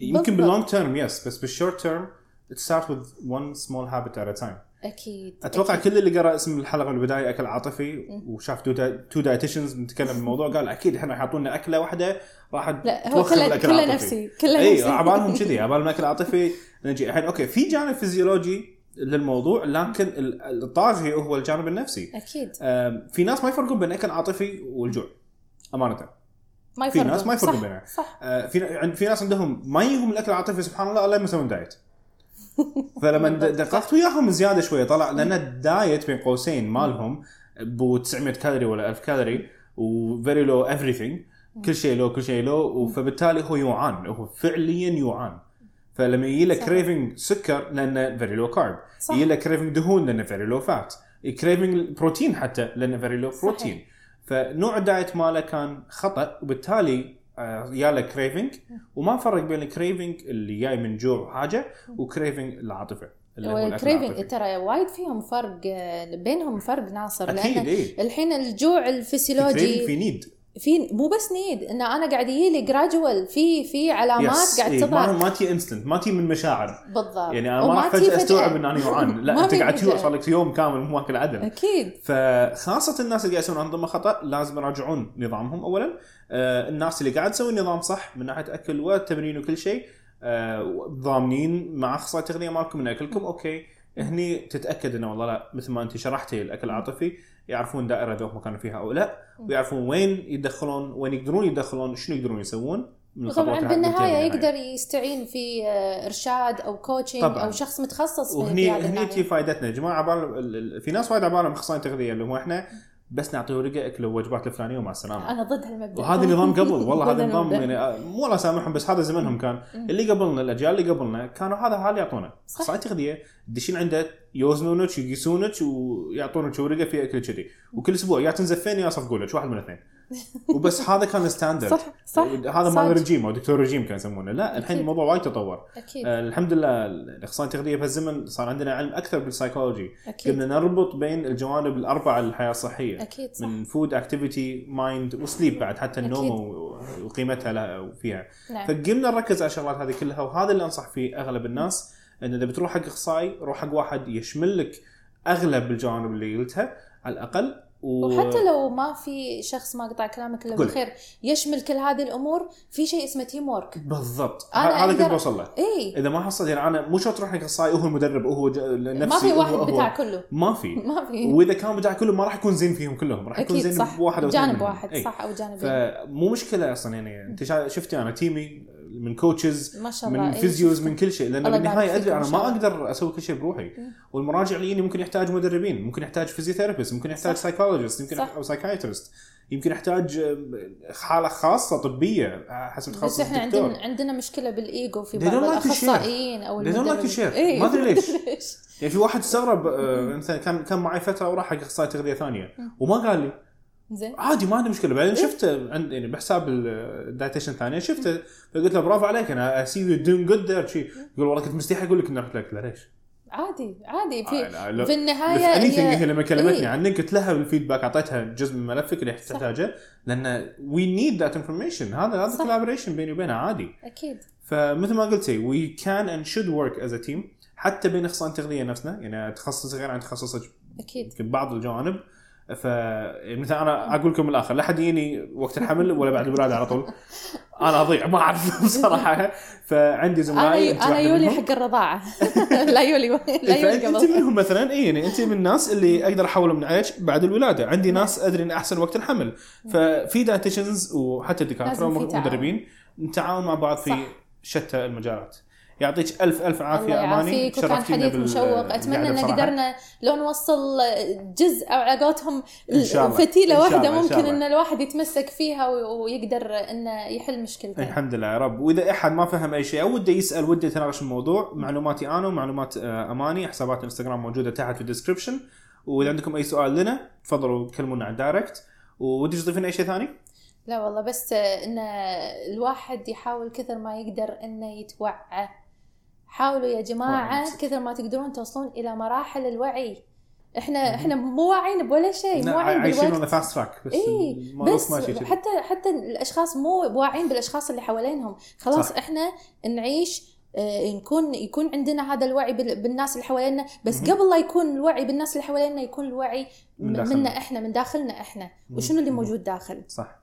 يمكن. بال long term yes بس بال short term start with one small habit at a time أكيد أتوقع أكيد. كل اللي قرأ اسم الحلقة من البداية أكل عاطفي وشاف two dietitians بنتكلم بالموضوع قال أكيد إحنا يحطوا لنا أكلة واحدة راح لا هو كله كله. نفسي كله إي نفسي. عبالهم كذي عبالهم أكل عاطفي نجي الحين. أوكي في جانب فيزيولوجي للموضوع لكن ال- الطاغي هو الجانب النفسي. أكيد. في ناس ما يفرقون بين الاكل العاطفي والجوع أمانة. ما في يفرقون. ناس ما يفرقون صح، بينها. صح. آه، في في ناس عندهم ما يجيهم الأكل العاطفي سبحان الله ما يسوون دايت. فلما دققت وياهم زيادة شوية طلع لأن الدايت بين قوسين مالهم بو 900 كالوري ولا 1000 calorie و very low everything. كل شيء low كل شيء low فبالتالي هو يوعان هو فعليا يوعان. فلما يجي صح. craving سكر لأنه very low carb. يجي لك craving دهون لأنه very low fat craving بروتين حتى لأنه very low. بروتين فنوع الدايت ماله كان خطأ وبالتالي آه، يا له craving وما فرق بين ال craving اللي جاي من جوع حاجة و craving العاطفة العاطفي. ترى وايد فيهم فرق آه، بينهم فرق ناصر أكيد لأن اي الحين الجوع الكريفنج الفسيولوجي في need في مو بس need إن أنا قاعد يجي لي gradual في في علامات قاعد إيه، ما تظهر ما تي instant ما تي من مشاعر. بالضبط. يعني أنا ما راح فجاه أستوعب ان أنا جوعان لا أنت قاعد فجأة. صار لك يوم كامل مو ماكل عدل أكيد. فخاصة الناس اللي قاعد يسوون أنظمة خطأ لازم يراجعون نظامهم. اولا آه الناس اللي قاعد تسوي النظام صح من ناحية أكل والتمرين وكل شيء آه ضامنين مع أخصائي التغذية مالكم من أكلكم أوكي. هني تتأكد إنه والله لا مثل ما أنت شرحتي الأكل العاطفي يعرفون دائرة ذوقهم كانوا فيها أو لا ويعرفون وين يدخلون وين يقدرون يدخلون شنو يقدرون يسوون وطبعا اللي بالنهاية حتنتهي يقدر يستعين في آه، إرشاد أو coaching طبعاً. أو شخص متخصص وهني هني. تجي فائدتنا يا جماعة عبال في ناس وايد عبالهم اخصائي تغذية اللي هو إحنا بس نعطيه ورقة اكلوا الوجبات الفلانية ومع السلامة. أنا ضد هالمبدأ. وهذا نظام قبل. والله هذا نظام. يعني آه، مو الله يسامحهم بس هذا زمنهم كان. اللي قبلنا الأجيال اللي قبلنا كانوا هذا حال يعطونه صح. تغذيه تدشين عنده يوزنونك يقيسونك ويعطونك ورقة فيها أكل كذي. وكل أسبوع يا تنزفين يا يصفقوا لك واحد من الاثنين وبس هذا كان ال standard صح صح. هذا مال. الرجيم أو دكتور رجيم كان يسمونه. لا الحين أكيد. الموضوع وايد تطور. أكيد. آه الحمد لله الاخصائي التغذيه بهالزمن صار عندنا علم أكثر بالسايكولوجي أكيد. قمنا نربط بين الجوانب الأربعة للحياة الصحية. أكيد صح. من food activity mind و sleep بعد حتى النوم وقيمتها لها فيها نعم. فقمنا نركز على الشغلات هذه كلها وهذا اللي أنصح فيه أغلب الناس إن إذا بتروح حق إخصائي روح حق واحد يشمل لك أغلب الجوانب اللي قلتها. على الأقل و... وحتى لو ما في شخص ما قطع كلامك إلا. بالخير يشمل كل هذه الأمور في شيء اسمه teamwork بالضبط. هذا كنت بوصل له. اي إذا ما حصلت يعني أنا مو شرط تروح حق اخصائي وهو المدرب وهو. نفسي ما في واحد هو- بتاع كله. ما في. ما في. وإذا كان بتاع كلهم ما راح يكون زين فيهم كلهم راح يكون زين بواحد أو جانب. واحد إي. صح أو جانبين. فمو مشكلة أصلا يعني. انت شفتي أنا team ي من coaches ما شاء الله من إي، physios. من كل شيء لأن بالنهاية أدري أنا ما. أقدر أسوي كل شيء بروحي مم. والمراجع اللي يجيني ممكن يحتاج مدربين ممكن يحتاج physiotherapist ممكن يحتاج. psychologist يمكن. أو psychiatrist يمكن يحتاج آه، حالة خاصة طبية حسب تخصص بس إحنا الدكتور عندنا عندنا مشكلة بالإيجو في بعض. الأخصائيين أو They don't like to المدربين. share. إيه. ما أدري ليش. يعني في واحد استغرب آه، مثلا كان كان معي فترة وراح حق أخصائي تغذية ثانية وما قال لي زين. عادي ما عندي مشكلة. إيه. بعدين شفته عند يعني بحساب ال dietitian الثانية شفته فقلت له برافو عليك أنا see you doing good there شي. يقول والله كنت مستحي أقول لك إني رحت لك. لا ليش؟ عادي عادي. في آه، في النهاية هي هي لما كلمتني إيه. عنك قلت لها بال feedback أعطيتها جزء من ملفك اللي تحتاجه لأن we need that information هذا هذا صح. collaboration بيني وبينها عادي. أكيد. فمثل ما قلتي we can and should work as a team حتى بين أخصائيين التغذية نفسنا يعني تخصص غير عن تخصصك أكيد. بعض الجوانب ف مثلا أنا أقول لكم الآخر لا حد يجيني وقت الحمل ولا بعد الولاده على طول. أنا أضيع ما أعرف بصراحة. فعندي أنا زملائي أنا واحدة يولي. حق الرضاعة. لا يولي لا يولي فانت أنت قبل منهم مثلا إي يعني أنت من الناس اللي أقدر احول من عيش بعد الولادة. عندي ناس أدري إن أحسن وقت الحمل. ففي dietitians وحتى دكاتره. ومدربين نتعاون مع بعض في صح. شتى المجالات. يعطيك ألف ألف عافية الله أماني. وكان حديث مشوق. أتمنى بالقعدة أن. قدرنا لو نوصل جزء أو على قولتهم. فتيله واحدة ممكن. إن الواحد يتمسك فيها ويقدر إنه يحل مشكلته. الحمد لله يا رب. وإذا أحد ما فهم أي شيء أو وده يسأل وده يتناقش الموضوع معلوماتي أنا ومعلومات آه، أماني. حسابات الإنستغرام موجودة تحت في ال description وإذا عندكم أي سؤال لنا تفضلوا كلمونا على ال direct. ودي تضيفين أي شيء ثاني؟ لا والله بس إن الواحد يحاول كثر ما يقدر إنه يتوعى. حاولوا يا جماعة. كثر ما تقدرون توصلون إلى مراحل الوعي إحنا إحنا مو واعيين بولا شيء مو واعيين عايشين بالوقت اون فاست تراك بس الموضوع بس ماشي. حتى حتى الأشخاص مو واعيين بالأشخاص اللي حوالينهم خلاص صح. إحنا نعيش آه، نكون يكون عندنا هذا الوعي بال- بالناس اللي حوالينا بس مهم. قبل لا يكون الوعي بالناس اللي حوالينا يكون الوعي من م- داخلنا. منا إحنا من داخلنا إحنا وشنو اللي. موجود داخل صح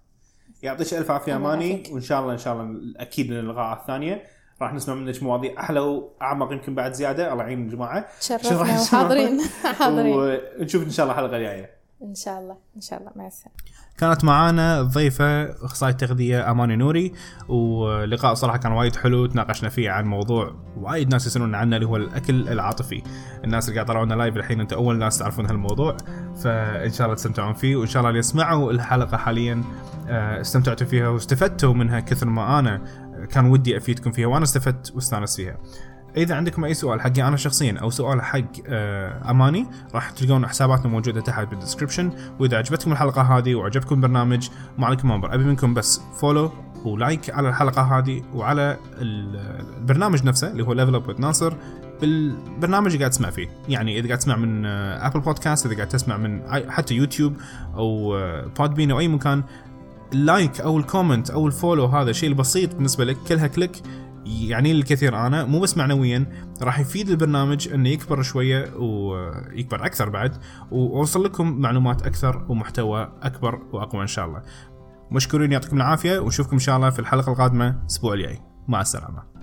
يعطيك ألف عافية أماني. وإن شاء الله إن شاء الله أكيد اللقاءات الثانية راح نسمع منك مواضيع أحلى وأعمق يمكن بعد زيادة. الله يعين الجماعة. تشرفنا شرف- وحاضرين. حاضرين. ونشوف إن شاء الله الحلقة الجاية. إن شاء الله. إن شاء الله. مع السلامة. كانت معانا ضيفة أخصائي تغذية أماني نوري ولقاء صراحة كان وايد حلو. تناقشنا فيه عن موضوع وايد ناس يسألون عنه اللي هو الأكل العاطفي. الناس اللي قاعد يطلعونا live الحين أنت أول ناس تعرفون هالموضوع. فإن شاء الله تستمتعون فيه وإن شاء الله اللي يسمعوا الحلقة حاليا آه، استمتعتوا فيها واستفدتوا منها كثر ما أنا كان ودي أفيدكم فيها وأنا استفدت واستانست فيها. إذا عندكم أي سؤال حقي أنا شخصيا أو سؤال حق آه، أماني راح تلقون حساباتنا موجودة تحت بال description وإذا عجبتكم الحلقة هذه وعجبكم البرنامج ما عليكم أمر أبي منكم بس follow و like على الحلقة هذه وعلى البرنامج نفسه اللي هو Level Up ناصر بالبرنامج اللي قاعد تسمع فيه. يعني إذا قاعد تسمع من Apple Podcast إذا قاعد تسمع من حتى يوتيوب أو Podbean أو أي مكان ال like أو ال comment أو ال follow هذا شيء البسيط بالنسبة لك كلها click يعني الكثير أنا مو بس معنويا راح يفيد البرنامج إنه يكبر شوية ويكبر أكثر بعد وأوصل لكم معلومات أكثر ومحتوى أكبر وأقوى إن شاء الله. مشكورين يعطيكم العافية ونشوفكم إن شاء الله في الحلقة القادمة الأسبوع الجاي. مع السلامة.